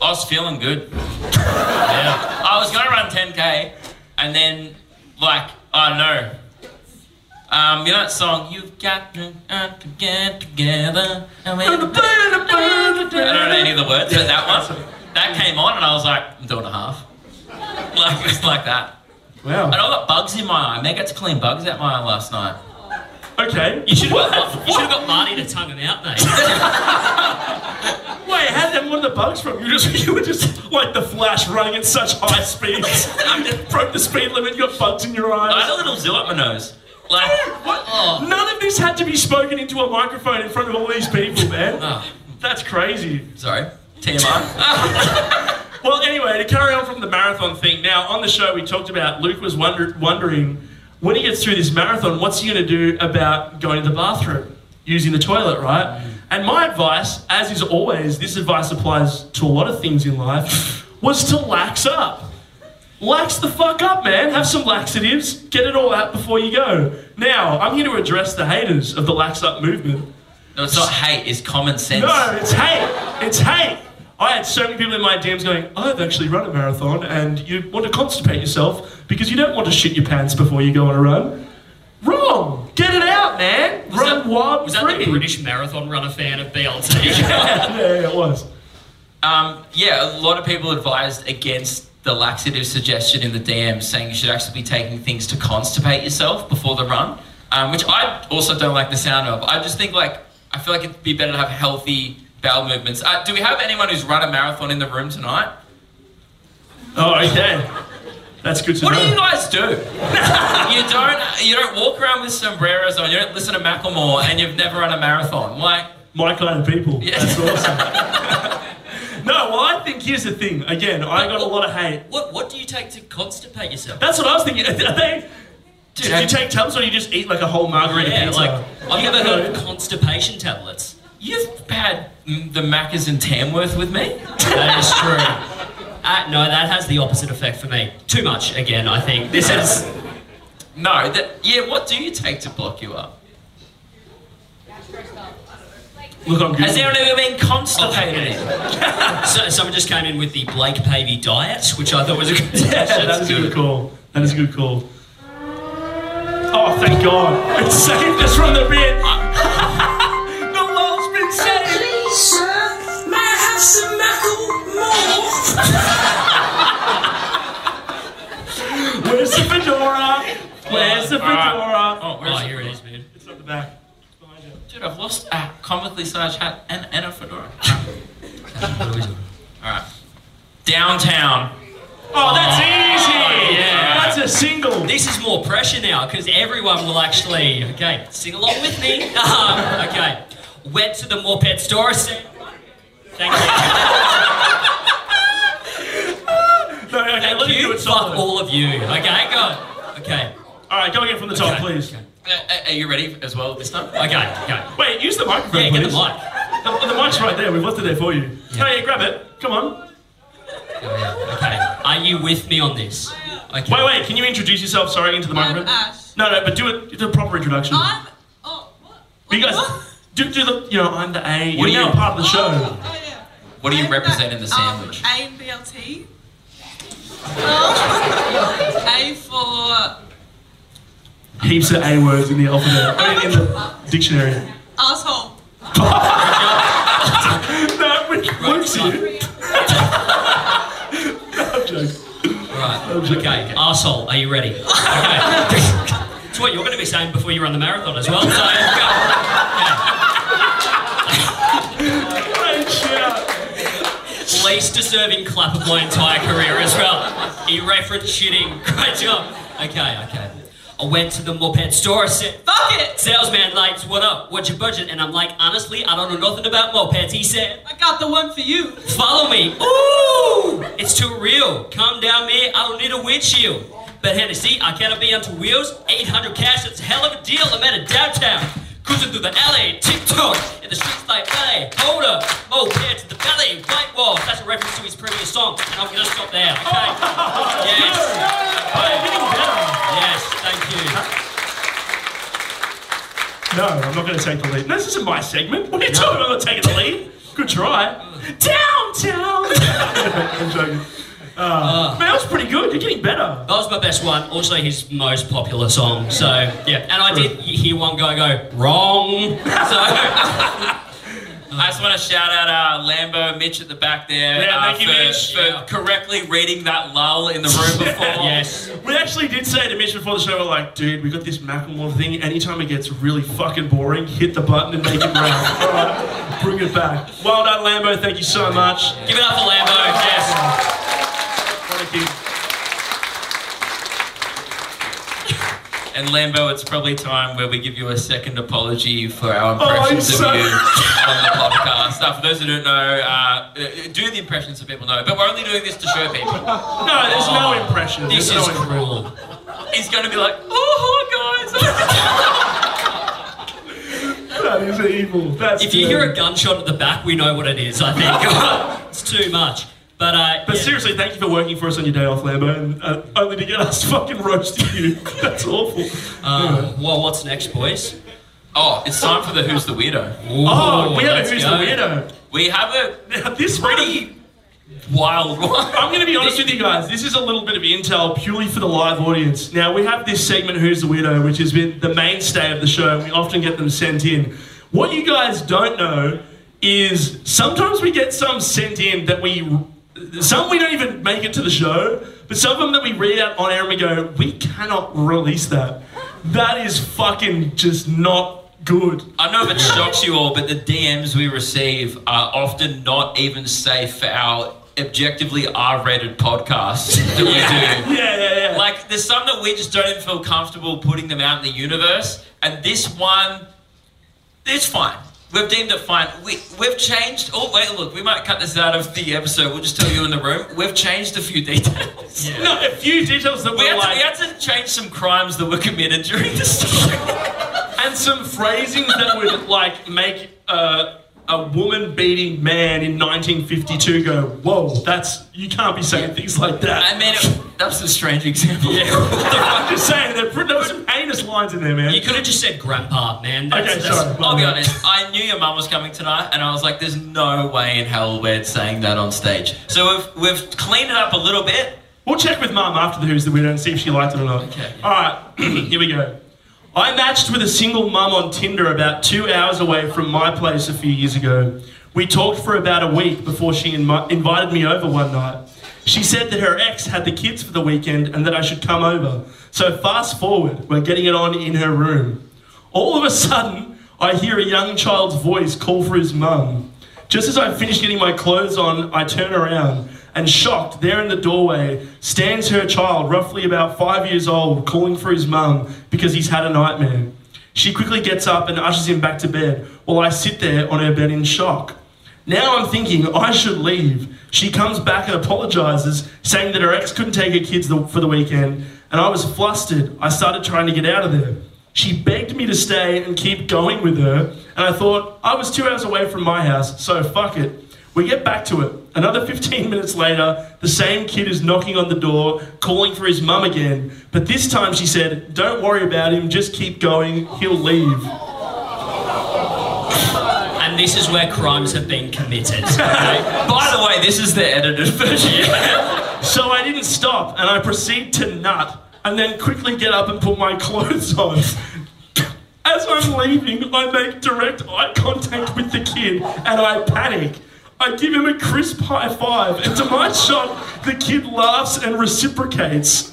I was feeling good. yeah. I was gonna run 10k, and then like I don't know. Um, you know that song? You've got to, uh, to get together. And we- I don't know any of the words, but that one, that came on, and I was like, I'm doing a half. Like (laughs) it's like that. Wow. And I got bugs in my eye. Meg had to clean bugs out my eye last night. Okay. You should have got, you should have got Marty to tongue him out, mate. (laughs) Wait, how did one of the bugs from? You just (laughs) you were just like the flash running at such high speeds. (laughs) it broke the speed limit. You got bugs in your eyes. I had a little zoo up my nose. Like, What? oh. None of this had to be spoken into a microphone in front of all these people, man. Oh, That's crazy. sorry. TMI. Well, anyway, to carry on from the marathon thing, now on the show we talked about Luke was wonder, wondering when he gets through this marathon, what's he going to do about going to the bathroom, using the toilet, right? Mm. And my advice, as is always, this advice applies to a lot of things in life, (laughs) was to lax up. Lax the fuck up, man. Have some laxatives. Get it all out before you go. Now, I'm here to address the haters of the lax up movement. no, it's not hate, it's common sense. No, it's hate. It's hate. I had so many people in my DMs going, I've actually run a marathon and you want to constipate yourself because you don't want to shit your pants before you go on a run. Wrong. Get it out, man. Was run that- wild Was that the British marathon runner fan of BLT? (laughs) yeah, yeah, it was. Um, yeah, a lot of people advised against the laxative suggestion in the DMs, saying you should actually be taking things to constipate yourself before the run, um, which I also don't like the sound of. I just think like I feel like it'd be better to have healthy bowel movements. Uh, do we have anyone who's run a marathon in the room tonight? Oh, okay. That's good to What know. do you guys do? (laughs) you don't you don't walk around with sombreros on. You don't listen to Macklemore, and you've never run a marathon. Like My kind of people. Yeah. That's awesome. (laughs) no, well, I think here's the thing. Again, I got a lot of hate. what, what do you take to constipate yourself? That's what I was thinking. Are they, do, do you take tablets or you just eat like a whole margarita yeah, pizza? like, I've never heard of constipation tablets. you've had mm, Mac is in Tamworth with me. That is true. Uh, no, that has the opposite effect for me. Too much, again, I think. This is... No, that yeah. What do you take to block you up? Look, I'm good. Has anyone ever been constipated? So, someone just came in with the Blake Pavey diet, which I thought was a (laughs) good Yeah, suggestion. that is a good call. That is a good call. Oh, thank God. (laughs) It saved us from the bit. (laughs) the lull's been saved. Please, (laughs) sir, may some Macklemore? Where's the fedora? Where's the fedora? Oh, Oh, here it is, man. It's at the back. It's behind you. Dude, I've lost a comically sized hat and, and a fedora. What are we doing? All right. Downtown. Oh, that's easy. yeah. That's a single. This is more pressure now because everyone will actually, okay, sing along with me. Um, (laughs) okay. Went to the moped store. Said, Thank you. (laughs) No, okay, Thank let me do you. it Fuck solo. all of you. Okay, go. Okay. All right, go again from the top, Okay, please. okay. Uh, are you ready as well this time? Okay, okay. Wait, use the microphone, Yeah, get the mic. The, the mic's right there. We've left it there for you. Oh, yeah, grab it. Come on. Okay. Are you with me on this? Okay. Wait, wait. Can you introduce yourself? Sorry, into the I'm microphone. Ash. No, no, but do it. Do a proper introduction. I'm. Oh, what? you guys, What? do, do the. You know, I'm the A. What You're do now you- part of the show. Oh, oh, yeah. What do you I'm represent in the sandwich? Um, a in BLT. Oh. (laughs) A for Heaps of A words in the alphabet. I mean, in the dictionary. asshole. (laughs) no, which Luke's here. no, joking. Right. Okay. Arsehole, are you ready? Okay. (laughs) It's what you're going to be saying before you run the marathon as well. So, Great Least deserving clap of my entire career as well. Irreverent shitting. (laughs) Great job. Okay, okay. I went to the moped store. I said, "Fuck it." Salesman likes, "What up? What's your budget?" And I'm like, "Honestly, I don't know nothing about mopeds." He said, I got the one for you. Follow me. Ooh, it's too real. Come down, man. I don't need a windshield. But Hennessy, I cannot be onto wheels. 800 cash, that's a hell of a deal. I'm at a downtown. Cruising through the alley, TikTok, in the streets like ballet. Hold up, moped to the belly, white walls. That's a reference to his previous song, and I'm gonna stop there, okay? (laughs) Yes, Oh, getting better. yes, thank you. No, I'm not going to take the lead. No, this isn't my segment. What are you talking about? I'm not taking the lead. Good try. Downtown. (laughs) (laughs) I'm joking. Man, that was pretty good. You're getting better. That was my best one. Also, his most popular song. So yeah, and I did hear one guy go wrong. So (laughs) (laughs) I just want to shout out uh, Lambo, Mitch at the back there, Yeah, uh, thank you, for, Mitch. for Yeah. correctly reading that lull in the room (laughs) before. yes, We actually did say to Mitch before the show, we're like, dude, we got this Macklemore thing. Anytime it gets really fucking boring, hit the button and make it round. All right, bring it back. Well done, Lambo. Thank you so much. give it up for Lambo. Yes. Thank you. And Lambo, it's probably time where we give you a second apology for our Oh, I'm impressions of you on the podcast. Uh, for those who don't know, uh, do the impressions so people know. But we're only doing this to show people. No, there's no impression. This There's is no impression. cruel. He's going to be like, oh, guys. That is evil. That's If you good. hear a gunshot at the back, we know what it is. I think (laughs) it's too much. But uh, But yeah. seriously, thank you for working for us on your day off, Lambo, and uh, only to get us (laughs) fucking roasting you. (laughs) That's awful. Uh, well, what's next, boys? oh, it's time for the Who's the Weirdo. Oh, we have a Who's go. the Weirdo. We have a Now, this one, pretty wild one. (laughs) I'm going to be honest with you guys. This is a little bit of intel purely for the live audience. Now, we have this segment, Who's the Weirdo, which has been the mainstay of the show. We often get them sent in. What you guys don't know is sometimes we get some sent in that we. Some we don't even make it to the show, but some of them that we read out on air and we go, we cannot release that. That is fucking just not good. I know if it shocks you all, but the DMs we receive are often not even safe for our objectively R-rated podcasts that we do. Yeah, yeah, yeah. Like, there's some that we just don't even feel comfortable putting them out in the universe, and this one, it's fine. We've deemed it fine. We, we've changed. Oh, wait, look, we might cut this out of the episode. We'll just tell you in the room. We've changed a few details. (laughs) no, a few details that We were had, to, we had to change some crimes that were committed during the story. (laughs) and some phrasings that would like make uh, a woman beating man in 1952 go, "Whoa, that's you can't be saying things like that." I mean, it, that was a strange example. Yeah, I'm just saying there, there were some heinous lines in there, man. You could have just said grandpa, man. That's, Okay, that's- sorry. I'll be honest, I knew your mum was coming tonight, and I was like, there's no way in hell we're saying that on stage. So we've, we've cleaned it up a little bit. We'll check with Mum after the Who's the Winner and see if she liked it or not. Okay. All right, (clears throat) here we go. I matched with a single mum on Tinder about two hours away from my place a few years ago. We talked for about a week before she invi- invited me over one night. She said that her ex had the kids for the weekend and that I should come over. So fast forward, we're getting it on in her room. All of a sudden, I hear a young child's voice call for his mum. Just as I finish getting my clothes on, I turn around and shocked, there in the doorway stands her child, roughly about five years old, calling for his mum because he's had a nightmare. She quickly gets up and ushers him back to bed while I sit there on her bed in shock. Now I'm thinking I should leave. She comes back and apologizes, saying that her ex couldn't take her kids for the weekend, and I was flustered. I started trying to get out of there. She begged me to stay and keep going with her, and I thought I was two hours away from my house, so fuck it. We get back to it. Another (laughs) 15 minutes later, the same kid is knocking on the door, calling for his mum again. But this time she said, Don't worry about him, just keep going, he'll leave. And this is where crimes have been committed. Okay? (laughs) By the way, this is the edited (laughs) version. So I didn't stop and I proceed to nut and then quickly get up and put my clothes on. As I'm leaving, I make direct eye contact with the kid and I panic. I give him a crisp high five, and to my shock, the kid laughs and reciprocates.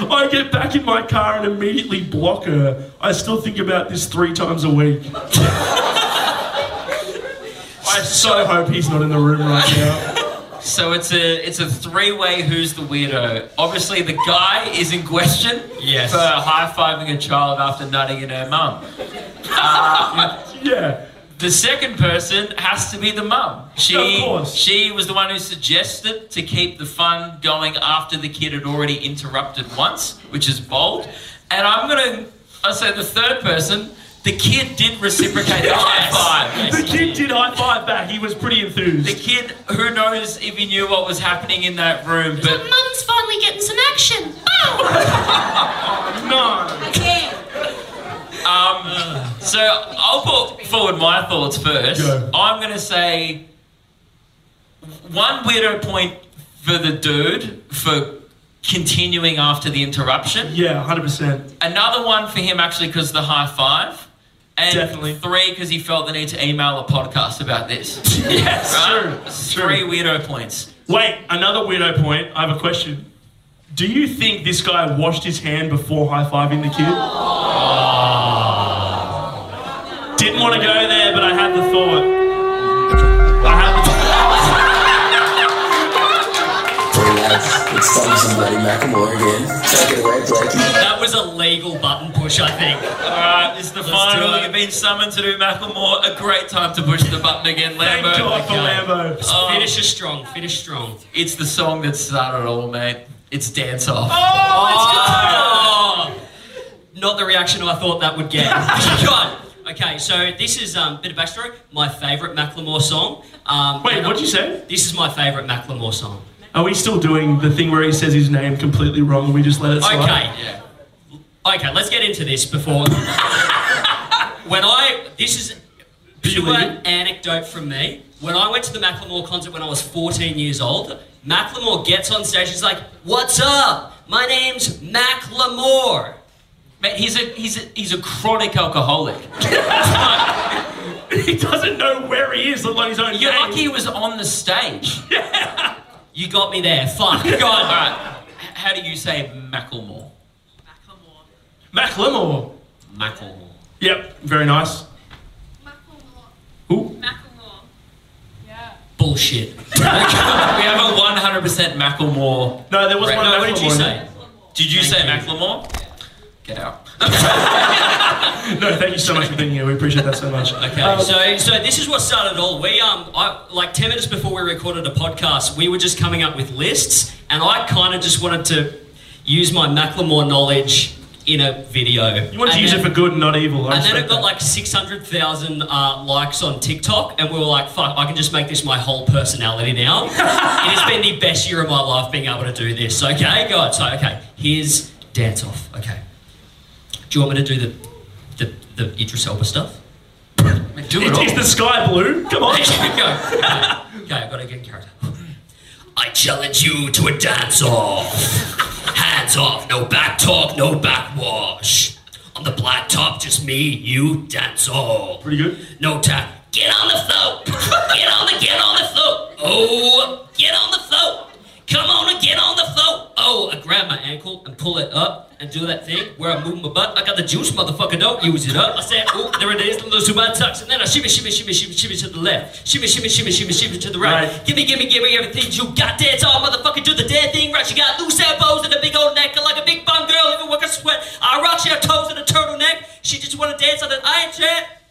I get back in my car and immediately block her. I still think about this three times a week. I so hope he's not in the room right now. so it's a it's a three way who's the weirdo. Obviously, the guy is in question Yes. for high fiving a child after nutting in her mum. Uh, yeah. The second person has to be the mum. She she was the one who suggested to keep the fun going after the kid had already interrupted once, which is bold. And I'm gonna I say the third person, the kid did reciprocate the high five. The kid did high five back. He was pretty enthused. The kid, who knows if he knew what was happening in that room, but the Mum's finally getting some action. (laughs) no. Again. Um, so I'll put forward my thoughts first. Go. I'm going to say one weirdo point for the dude for continuing after the interruption. Yeah, 100%. Another one for him actually because the high five. And Definitely. three because he felt the need to email a podcast about this. (laughs) Yes, Right? true. That's true. Three weirdo points. Wait, another weirdo point. I have a question. Do you think this guy washed his hand before high fiving the kid? Oh. Didn't want to go there, but I had the thought. I had the Hey lads, it's Tom somebody Macklemore again. Take it away, Blakey. That was a legal button push, I think. Alright, this is the Let's final. You've been summoned to do Macklemore. A great time to push the button again, Lambo. Thank Lambo. God for Lambo. Oh, Finish us strong. Finish strong. it's the song that started it all, mate. It's Dance Off. Oh, oh! not the reaction I thought that would get. (laughs) God. Okay, so this is um, bit of backstory. My favourite Macklemore song. Um, Wait, what did you say? This is my favourite Macklemore song. Are we still doing the thing where he says his name completely wrong and we just let it slide? Okay. Yeah. Okay, let's get into this before. (laughs) when I this is pure anecdote from me. When I went to the Macklemore concert when I was 14 years old, Macklemore gets on stage. He's like, "What's up? My name's Macklemore." Mate, he's a he's a he's a chronic alcoholic. (laughs) He doesn't know where he is, let alone his own You're name. lucky he was on the stage. (laughs) You got me there. Fuck. God. (laughs) Alright. How do you say Macklemore? Macklemore. Macklemore. Macklemore. Yep, very nice. Macklemore. Ooh. Macklemore. Yeah. Bullshit. we have a 100% Macklemore. No, there was Right, one No, what did you say? Did you Thank say you. Macklemore? Get out. (laughs) No, thank you so much for being here. We appreciate that so much. Okay, Um, so so this is what started it all. We um, I, like ten minutes before we recorded a podcast, we were just coming up with lists, and I kind of just wanted to use my Macklemore knowledge in a video. you want to use then- it for good and not evil. I And then it got that. like 600,000 uh, likes on TikTok, and we were like, fuck, I can just make this my whole personality now. (laughs) it has been the best year of my life being able to do this. Okay, God. So, okay, here's Dance Off. Okay. Do you want me to do the, the, the Idris stuff? (laughs) Do Is, it is all. the sky blue? Come on. Go. (laughs) Okay, I've got to get in character. I challenge you to a dance off. Hands off, no back talk, no backwash. On the black top, just me, you, dance off. Pretty good. No tap. Get on the float. Get on the get on the float. Oh, get on the float. Come on and get on the float. Oh, I grab my ankle and pull it up and do that thing where I move my butt. I got the juice, motherfucker. Don't use it up. I said, oh, there it is. Two butt tucks, and then I shimmy, shimmy, shimmy, shimmy, shimmy to the left. Shimmy, shimmy, shimmy, shimmy, shimmy to the right. Right. Gimme, gimme, gimme everything you got. Dance all, motherfucker. Do the dead thing right. She got loose elbows and a big old neck like a big bum girl. Even work a sweat. I rock. She have toes and a turtleneck. She just wanna dance on an iron chair.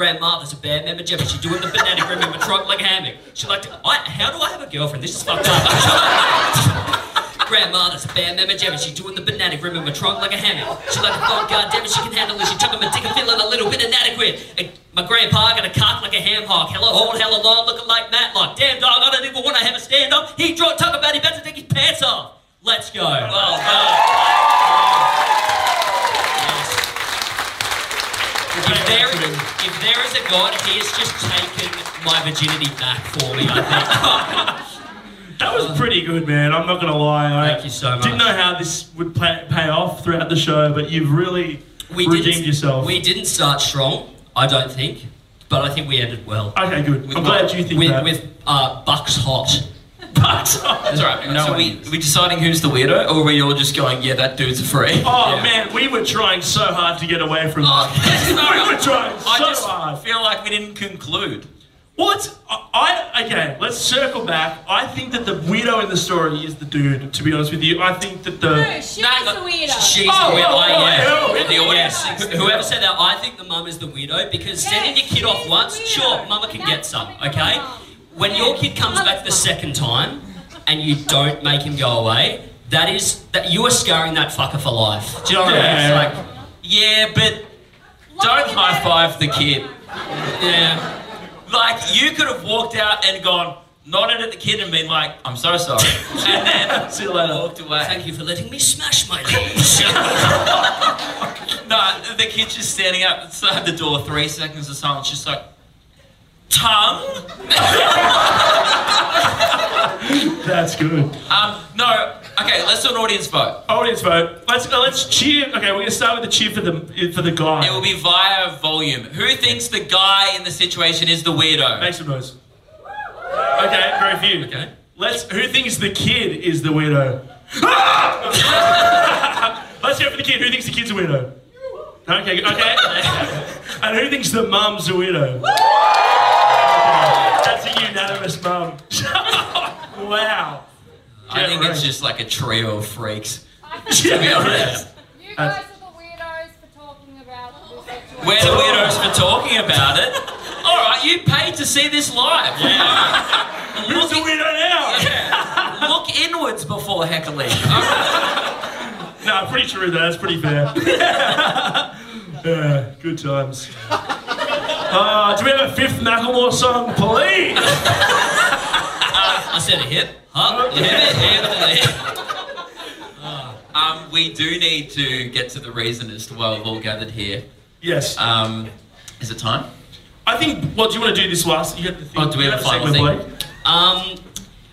Grandmother's a bad member, Jimmy. She doing the banana grip in my trunk like a hammock. She like to. I, how do I have a girlfriend? This is fucked up. (laughs) Grandmother's a bad member, Jimmy. She doing the banana grip in my trunk like a hammock. She like to fuck, goddamn it, she can handle it. She tucking my dick and feeling a little bit inadequate. And my grandpa got a cock like a ham hock. Hella hole, hella long, looking like Matlock. Damn dog, I don't even want to have a stand up. He drunk, talk about he better take his pants off. Let's go. Well done. If there, if there is a God, he has just taken my virginity back for me, I think. (laughs) That was pretty good, man. I'm not gonna lie. I Thank you so much. Didn't know how this would pay, pay off throughout the show, but you've really we redeemed didn't, yourself. We didn't start strong, I don't think, but I think we ended well. okay, good. I'm glad you think with, that. With uh, Bucks Hot. (laughs) But- oh, That's all right. No so we uses we deciding who's the weirdo, or are we all just going, yeah, that dude's a freak? oh Yeah. man, we were trying so hard to get away from Oh, that. (laughs) we were trying so I just hard. feel like we didn't conclude. Well, it's I, I okay. Let's circle back. I think that the weirdo in the story is the dude. To be honest with you, I think that the No, she's No, the weirdo. She's Oh, the oh, weirdo. oh, I oh, am. oh, In the oh, audience. yes. Whoever said that, I think the mum is the weirdo because sending your kid off once, sure, mama can get some, coming from okay? The mum. When your kid comes back the second time and you don't make him go away, that is that you are scarring that fucker for life. Do you know what I mean? Yeah. It's like, Yeah, but don't high five the kid. yeah. Like you could have walked out and gone, nodded at the kid and been like, "I'm so sorry," (laughs) and then See you later. walked away. Thank you for letting me smash my liege. (laughs) No, the kid's just standing up outside the door. Three seconds of silence, just like, tongue. That's good. Um, no. Okay, let's do an audience vote. Audience vote. Let's uh, let's cheer. Okay, we're gonna start with the cheer for the for the guy. It will be via volume. Who thinks the guy in the situation is the weirdo? Make some noise. Okay, very few. Okay. Let's. Who thinks the kid is the weirdo? (laughs) Let's go for the kid. Who thinks the kid's a weirdo? Okay, okay. (laughs) and who thinks the mum's a weirdo? Okay, That's a unanimous wow. I think it's just like a trio of freaks. Yeah. (laughs) To be honest. You guys are the weirdos for talking about this. We're the weirdos for talking about it. All right, you paid to see this live. Who's the weirdo now? Yeah. Look inwards before heckling. (laughs) No, pretty true though. That's pretty fair. (laughs) yeah, good times. Uh, do we have a fifth Macklemore song, please? I said a hip, hop, hip, hip, hip. Um, we do need to get to the reason as to why we've all gathered here. Yes. Um, is it time? I think. What do you want to do this last? You got the thing. Oh, do we have a you final thing? Blake? Um,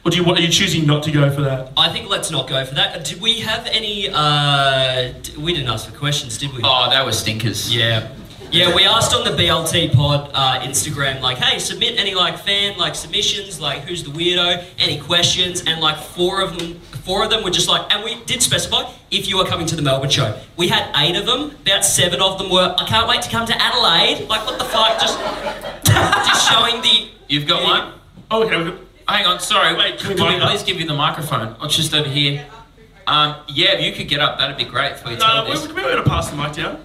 Or do you? What are you choosing not to go for that? I think let's not go for that. Did we have any? Uh, d- we didn't ask for questions, did we? Oh, that was stinkers. Yeah. Yeah, we asked on the BLT pod uh, Instagram, like, hey, submit any like fan like submissions, like who's the weirdo, any questions, and like four of them, four of them were just like, and we did specify if you are coming to the Melbourne show. We had eight of them. About seven of them were, I can't wait to come to Adelaide. Like, what the fuck? Just, just showing the. You've got one? Oh, okay. we've got- Hang on, sorry. Wait, can we Can we mic up? please give you the microphone? It's just over here. Um, yeah, if you could get up, that'd be great for you. No, we, this. we, we're going to pass the mic down.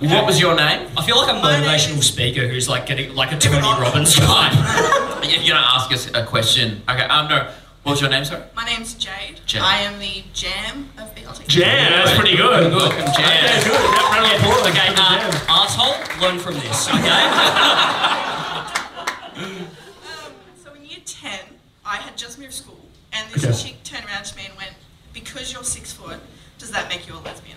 What was your name? I feel like a motivational speaker who's like getting like a Tony Robbins type. (laughs) (laughs) You're gonna ask us a question. Okay. Um, no. What was your name, sorry? My name's Jade. Jade. I am the jam of BLT. Jam. That's pretty good. Welcome, Jan. Yeah, good. Yep, round of applause. Okay, Jam. uh, asshole, learn from this, okay? (laughs) Um, so in year 10, I had just moved school, and this Okay. chick turned around to me and went, Because you're six foot, does that make you a lesbian?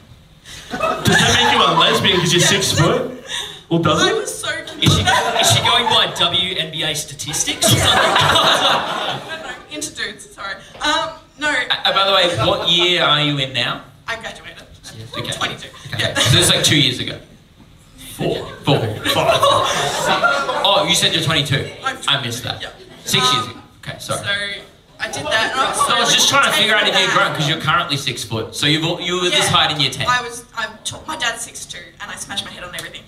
Does that make you a lesbian because you're six foot? Or does I it? was so confused. Is she, is she going by WNBA statistics or something? (laughs) no, no, into dudes, sorry. Um, no, Uh, by the way, what year are you in now? I graduated. Okay. 22. Okay. Yeah. So is like two years ago. Four. Four. Five. (laughs) Oh, you said you're 22. I'm I missed that. Yeah. Six Um, years ago. Okay, sorry. So I did that, and I was so. I was just trying to figure out if you're grown because you're currently six foot. So you've you were this Yeah. height in year ten. I was. I'm. T- my dad's six two, and I smashed my head on everything.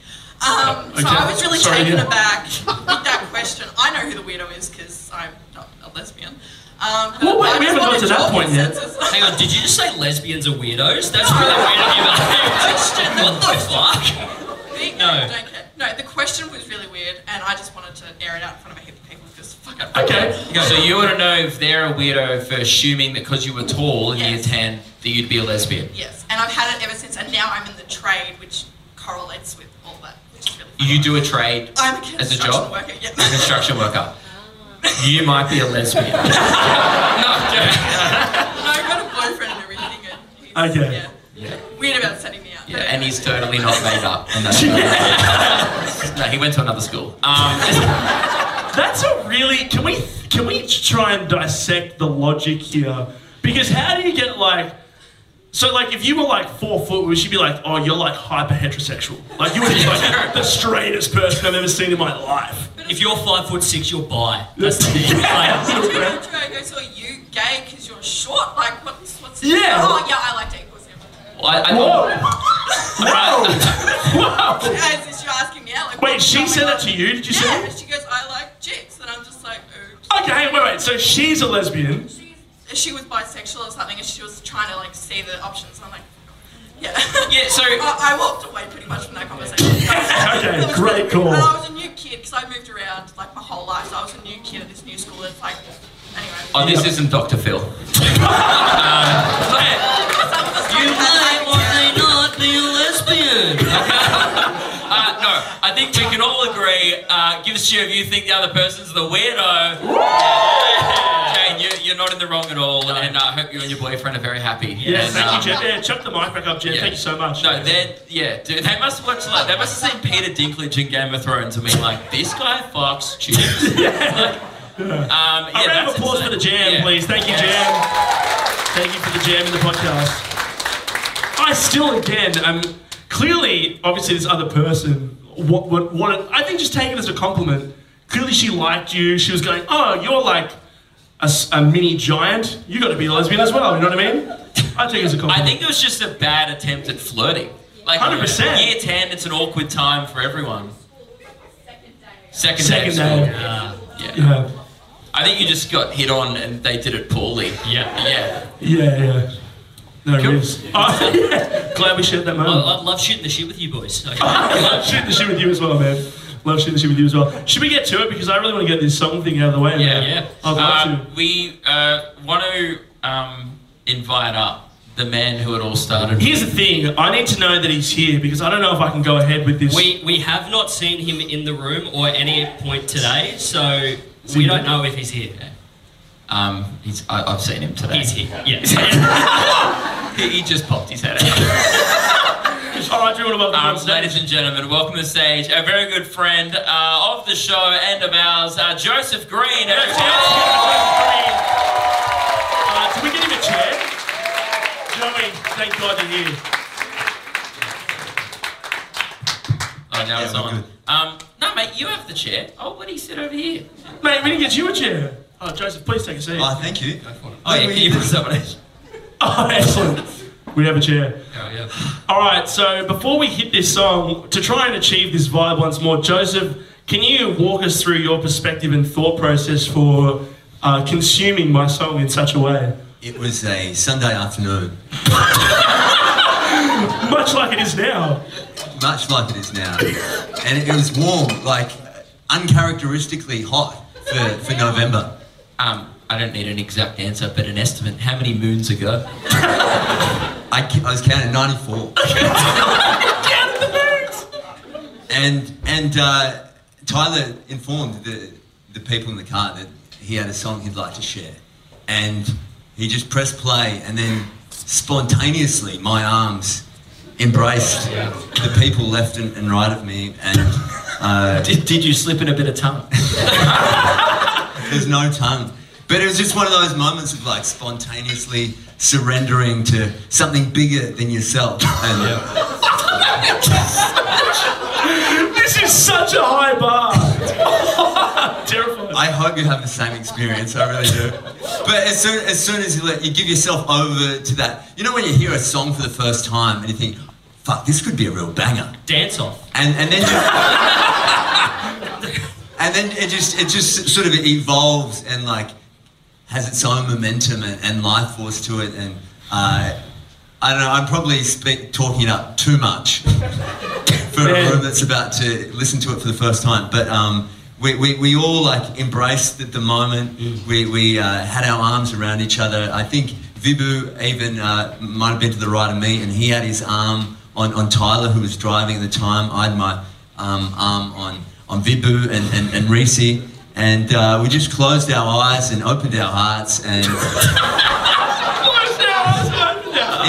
Um, so Okay. I was really Sorry, taken yeah. aback with that question. I know who the weirdo is because I'm not a lesbian. Um, Well, wait, I we just haven't got wanted to that point yet. consensus. (laughs) Hang on, did you just say lesbians are weirdos? That's really weird (laughs) of you. What the fuck? The- No. Don't care. No, the question was really weird, and I just wanted to air it out in front of a heap of people because fuck it. Okay. (laughs) So you want to know if they're a weirdo for assuming that because you were tall in year ten that you'd be a lesbian. Yes, and I've had it ever since, and now I'm in the trade, which correlates with all that, which is really fun. You do a trade I'm a as a job, worker. Yeah. a construction worker. (laughs) You might be a lesbian. (laughs) no, I'm joking. No, I've got a boyfriend and everything, and he's, Okay. yeah, Yeah. weird about setting me up. Yeah, and he's totally not made up. (laughs) And that's no, he went to another school. Um, (laughs) That's a really. Can we can we try and dissect the logic here? Because how do you get like. So like if you were like four foot, would she be like, oh, you're like hyper heterosexual? Like you would be like the straightest person I've ever seen in my life. If you're five foot six, you're bi. That's the thing. Like, Did you go to I go, so are you gay because you're short? Like, what's, what's Yeah. Oh, yeah, I like to eat pussy. I, I Whoa! thought, Whoa! Whoa! As is you asking me out, like, Wait, she going said that to you? Did you say? Yeah, she goes, I like chicks, and I'm just like, oops. Okay, wait, wait. So she's a lesbian. She's, she was bisexual or something, and she was trying to like see the options. I'm like, yeah. Yeah, so- (laughs) I, I walked away pretty much from that conversation. (laughs) Okay, was great really call. weird. And I was a new kid because I moved around like my whole life, so I was a new kid at this new school. It's like, anyway. oh, this isn't Dr. Phil. Some (laughs) um, all agree. Uh, give us a cheer if you think the other person's the weirdo. Jane, you, you're not in the wrong at all, and uh, I hope you and your boyfriend are very happy. Yeah, And, thank um, you, Jen. Yeah, chuck the mic back up, Jen. yeah. Thank you so much. No, they're yeah, dude. They must have watch like they must have seen Peter Dinklage in Game of Thrones and been like, this guy fucks chicks. (laughs) Like, um, yeah, A round that's of applause insane. for the jam, Yeah. please. Thank you, Yeah. Jam. Thank you for the jam in the podcast. I still, again, um, clearly, obviously, this other person, what, what, what, I think just take it as a compliment. Clearly, she liked you. She was going, oh, you're like a mini giant. You got to be a lesbian as well. You know what I mean? I take it as a compliment. I think it was just a bad attempt at flirting. Like 100%. Year ten, it's an awkward time for everyone. Second day. Second of school. day. Yeah. yeah. Yeah, I think you just got hit on and they did it poorly. Yeah. Yeah. yeah, yeah. No, Cool. it is. (laughs) Oh, yeah. Glad we shared that I, moment. I love shooting the shit with you boys. Okay. (laughs) Love shooting the shit with you as well, man. Love shooting the shit with you as well. Should we get to it? Because I really want to get this song thing out of the way. Yeah. man. yeah. I'd love Um, we uh, want to um, invite up the man who it all started. Here's the thing. I need to know that he's here because I don't know if I can go ahead with this. We we have not seen him in the room or any point today, so we don't know if he's here. Um, he's, I, I've seen him today. He's here. Yeah. (laughs) He, he just popped his head out. (laughs) All right, do you want to welcome Um, on stage? ladies and gentlemen, welcome to the stage a very good friend uh, of the show and of ours, uh, Joseph Green. everyone. Uh, can we get him a chair? Joey, thank God you're here. Oh, now Yeah, it's on. Um, no, mate, you have the chair. Oh, what do you sit over here? Mate, we didn't get you a chair. Oh, Joseph, please take a seat. Oh, thank you. Oh, yeah, can you put someone else? (laughs) Oh, excellent. We have a chair. Oh, yeah. All right, so before we hit this song, to try and achieve this vibe once more, Joseph, can you walk us through your perspective and thought process for uh, consuming my song in such a way? It was a Sunday afternoon, (laughs) Much like it is now. much like it is now, and it was warm, like uncharacteristically hot for, for November. Um, I don't need an exact answer, but an estimate. How many moons ago? (laughs) I, I was counting 94. (laughs) Count the moons! And and uh, Tyler informed the the people in the car that he had a song he'd like to share, and he just pressed play, and then spontaneously my arms embraced the people left and, and right of me, and uh, (laughs) Did, did you slip in a bit of tongue? There's no tongue. But it was just one of those moments of like spontaneously surrendering to something bigger than yourself. And, (laughs) This is such a high bar. (laughs) I hope you have the same experience. I really do. But as soon as, soon as you let you give yourself over to that, you know when you hear a song for the first time and you think, "Fuck, this could be a real banger," Dance off. and and then you, (laughs) and then it just it just sort of evolves and like has its own momentum and, and life force to it. And uh, I don't know. I'm probably speak, talking it up too much (laughs) for a room that's about to listen to it for the first time. But um, we, we, we all like embraced at the moment. We, we uh, had our arms around each other. I think Vibu even uh, might have been to the right of me, and he had his arm on, on Tyler, who was driving at the time. I had my um, arm on, on Vibu and, and, and Reese. And uh, we just closed our eyes and opened our hearts and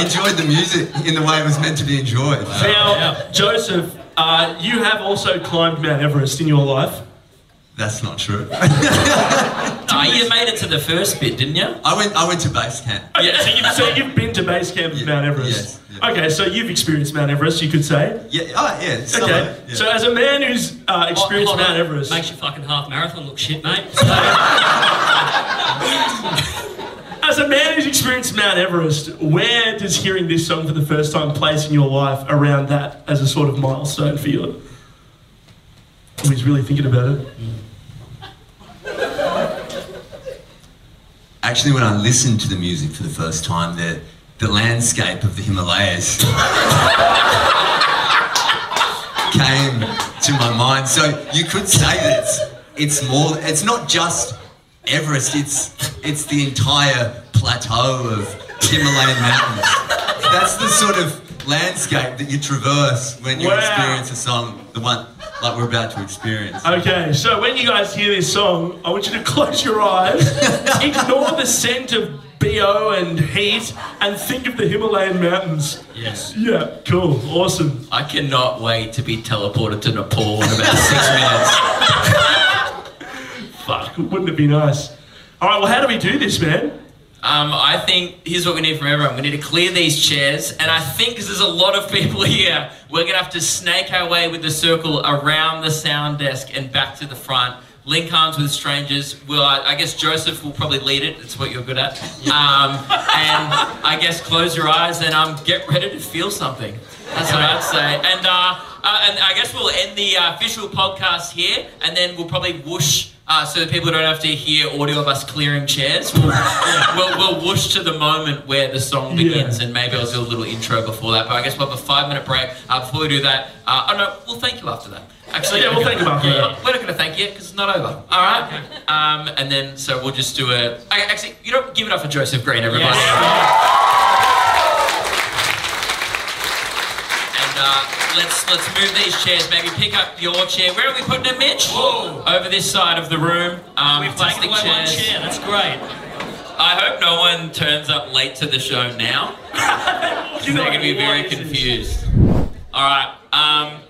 enjoyed the music in the way it was meant to be enjoyed. Now, Joseph, uh, you have also climbed Mount Everest in your life. That's not true. (laughs) Ah, you made it to the first bit, didn't you? I went I went to base camp. Okay, so you've, so you've been to base camp of Mount Everest. yes, yeah. Okay, so you've experienced Mount Everest, you could say. Yeah, oh yeah. some Okay, it, yeah. so as a man who's uh, experienced Hold on. Mount Everest, Makes your fucking half marathon look shit, mate. (laughs) So, as a man who's experienced Mount Everest, where does hearing this song for the first time place in your life around that as a sort of milestone for you? Oh, he's really thinking about it. Actually, when I listened to the music for the first time, the the landscape of the Himalayas (laughs) came to my mind. So you could say that it's, it's more. It's not just Everest. It's it's the entire plateau of Himalayan mountains. That's the sort of landscape that you traverse when you Wow. experience a song, the one like we're about to experience. Okay, so when you guys hear this song, I want you to (laughs) close your eyes, (laughs) ignore the scent of BO and heat and think of the Himalayan mountains. Yes. Yeah, cool, awesome. I cannot wait to be teleported to Nepal in about six (laughs) minutes. Fuck, wouldn't it be nice? All right, well, how do we do this, man? Um, I think here's what we need from everyone. We need to clear these chairs, and I think because there's a lot of people (laughs) here, we're gonna have to snake our way with the circle around the sound desk and back to the front. Link arms with strangers. Well, I, I guess Joseph will probably lead it. That's what you're good at. Um, and I guess close your eyes and um, get ready to feel something. That's what I'd say. And uh, uh, and I guess we'll end the uh, official podcast here, and then we'll probably whoosh. Uh, so that people don't have to hear audio of us clearing chairs. We'll, (laughs) we'll, we'll whoosh to the moment where the song begins, and maybe I'll do a little intro before that. But I guess we'll have a five minute break. Uh, before we do that, uh, oh no, we'll thank you after that. Actually, Yeah, we'll thank you after that. We're not going to thank you because it's not over. All right. Um, and then so we'll just do a. I, actually, you know, give it up for Joseph Green, everybody. And uh, let's let's move these chairs. Maybe pick up your chair. Where are we putting it, Mitch? Whoa. Over this side of the room. Um, We've plastic taken away one chairs. chair. That's great. I hope no one turns up late to the show now. (laughs) they're going to be very confused. All right. Um,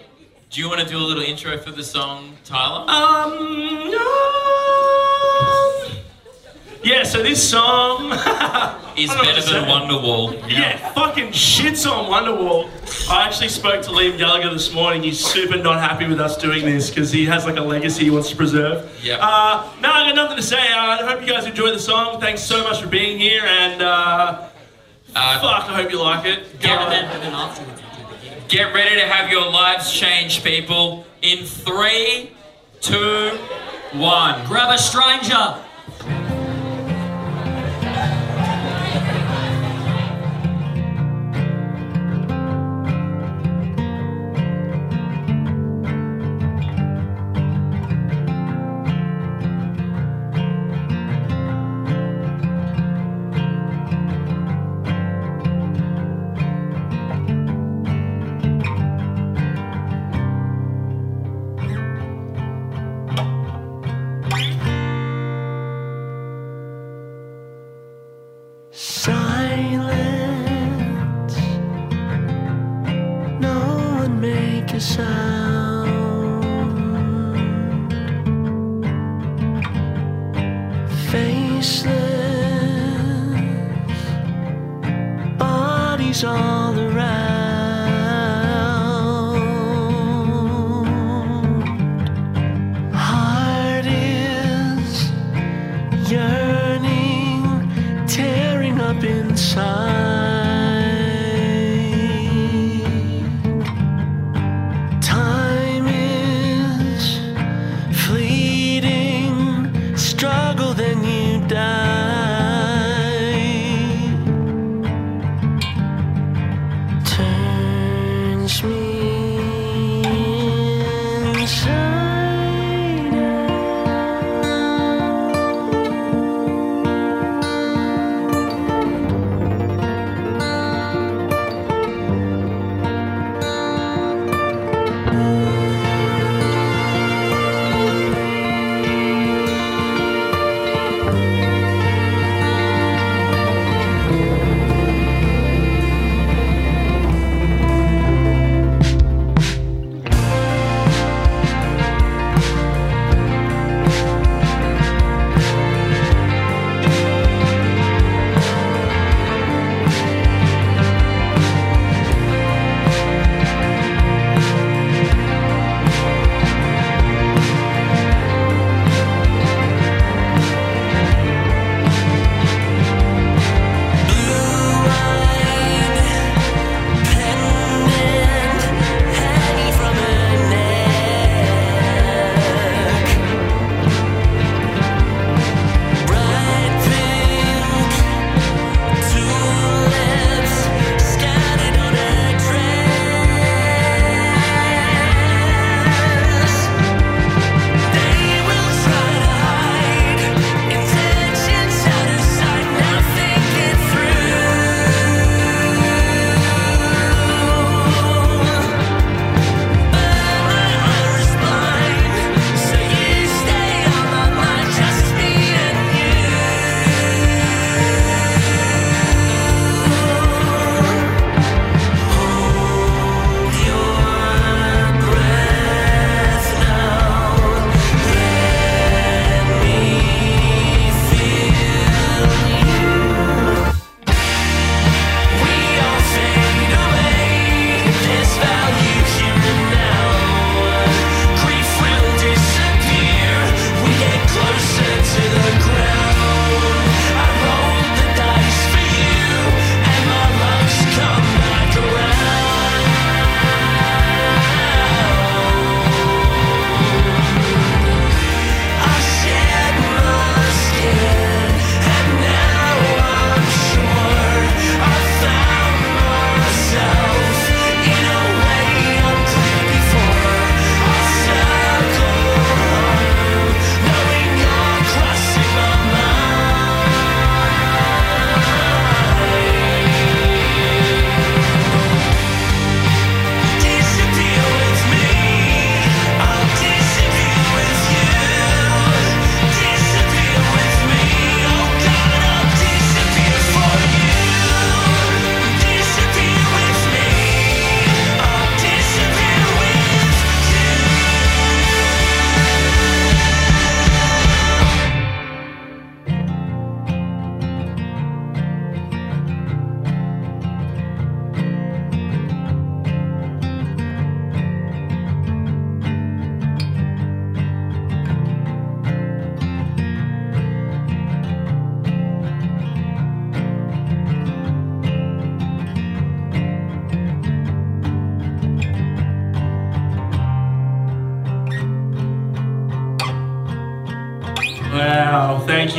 do you want to do a little intro for the song, Tyler? Um, no. Yeah, so this song (laughs) Is I don't know better than say. Wonderwall. Yeah, fucking shits on Wonderwall. I actually spoke to Liam Gallagher this morning. He's super not happy with us doing this because he has like a legacy he wants to preserve. Yeah. Uh, no, I got nothing to say. Uh, I hope you guys enjoy the song. Thanks so much for being here, and uh, Uh, fuck, I hope you like it. Get, Uh, get ready to have your lives change, people. In three, two, one. Grab a stranger.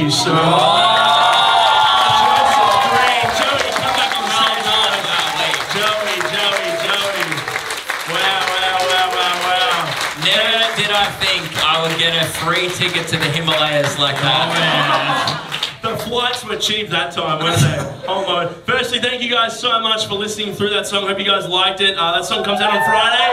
You so much. Joseph Green. Joey, come back on stage. Joey, Joey, Joey. Wow, wow, wow, wow, wow. Never did I think I would get a free ticket to the Himalayas like that. The flights were cheap that time, weren't they? (laughs) Oh my. Firstly, thank you guys so much for listening through that song. Hope you guys liked it. Uh, that song comes out on. Friday,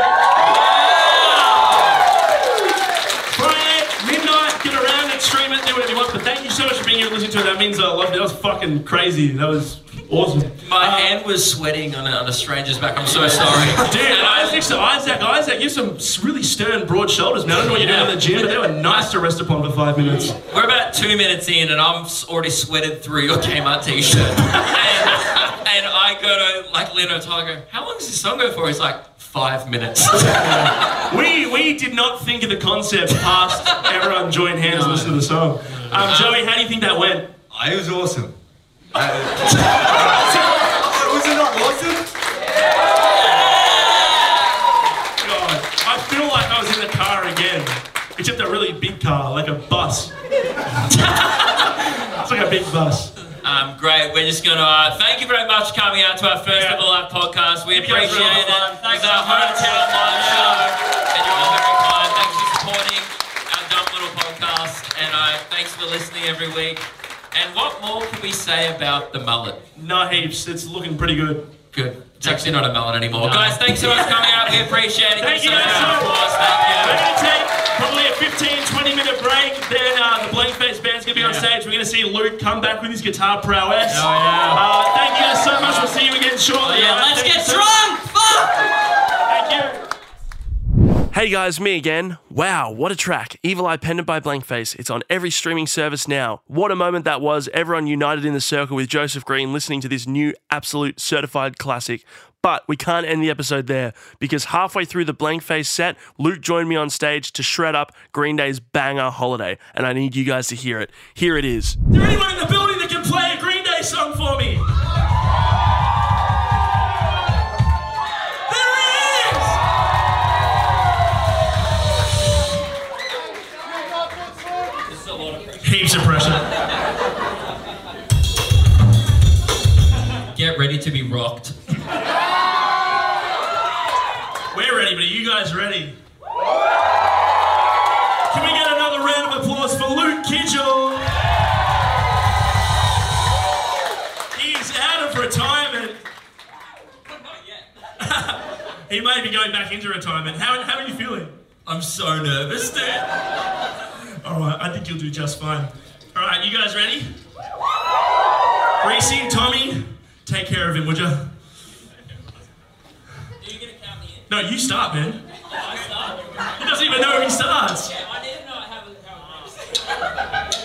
midnight, get around it, stream it, do whatever you want. But thank you so much for being here and listening to it. That means a lot. That was fucking crazy. That was awesome. My hand was sweating on a, on a stranger's back. I'm so sorry. (laughs) Dude, I was next to Isaac. Isaac, you have some really stern, broad shoulders, man. I don't know what you're doing in the gym, but they were nice to rest upon for five minutes. We're about two minutes in, and I'm already sweated through your Kmart t-shirt. (laughs) and, and I go to like Leno Tyler, go, how long does this song go for? He's like, five minutes. (laughs) We we did not think of the concept past everyone join hands and listen to the song. Um, Joey, how do you think that went? It was awesome. (laughs) Uh, was it not awesome? God, I feel like I was in the car again, except a really big car, like a bus. (laughs) it's like a big bus. Um, great. We're just going to uh, thank you very much for coming out to our first ever live podcast. We You appreciate it. all fun. It's Thanks our so much. hometown live show, and you're all very kind. Thanks for supporting our dumb little podcast, and uh, thanks for listening every week. And what more can we say about the mullet? No heaps. It's looking pretty good. Good. It's actually not a mullet anymore. Guys, thanks so much for coming out. We appreciate it. Thank you so much so for much. us. Thank you. We're going to take probably a 15, 20 minute break. Then uh, the Blank Face Band's going to be on stage. We're going to see Luke come back with his guitar prowess. Oh, yeah. Uh, thank you guys so much. We'll see you again shortly. Oh, yeah, All right, let's thank get you so- drunk! Fuck! Thank you. Hey guys, me again. Wow, what a track. Evil Eye Pendant by Blankface. It's on every streaming service now. What a moment that was. Everyone united in the circle with Joseph Green listening to this new absolute certified classic. But we can't end the episode there because halfway through the Blankface set, Luke joined me on stage to shred up Green Day's banger Holiday, and I need you guys to hear it. Here it is. Is there anyone in the building that can play a Green Day song for me? Of pressure. Get ready to be rocked. We're ready, but are you guys ready? Can we get another round of applause for Luke Kidgell? He's out of retirement. Not (laughs) yet. He may be going back into retirement. How, how are you feeling? I'm so nervous, dude. All right, I think you'll do just fine. All right, you guys ready? Reese Tommy, take care of him, would you? Are you gonna count me in? No, you start, man. Oh, I start. He doesn't even know where he starts. Yeah, I to know how it how it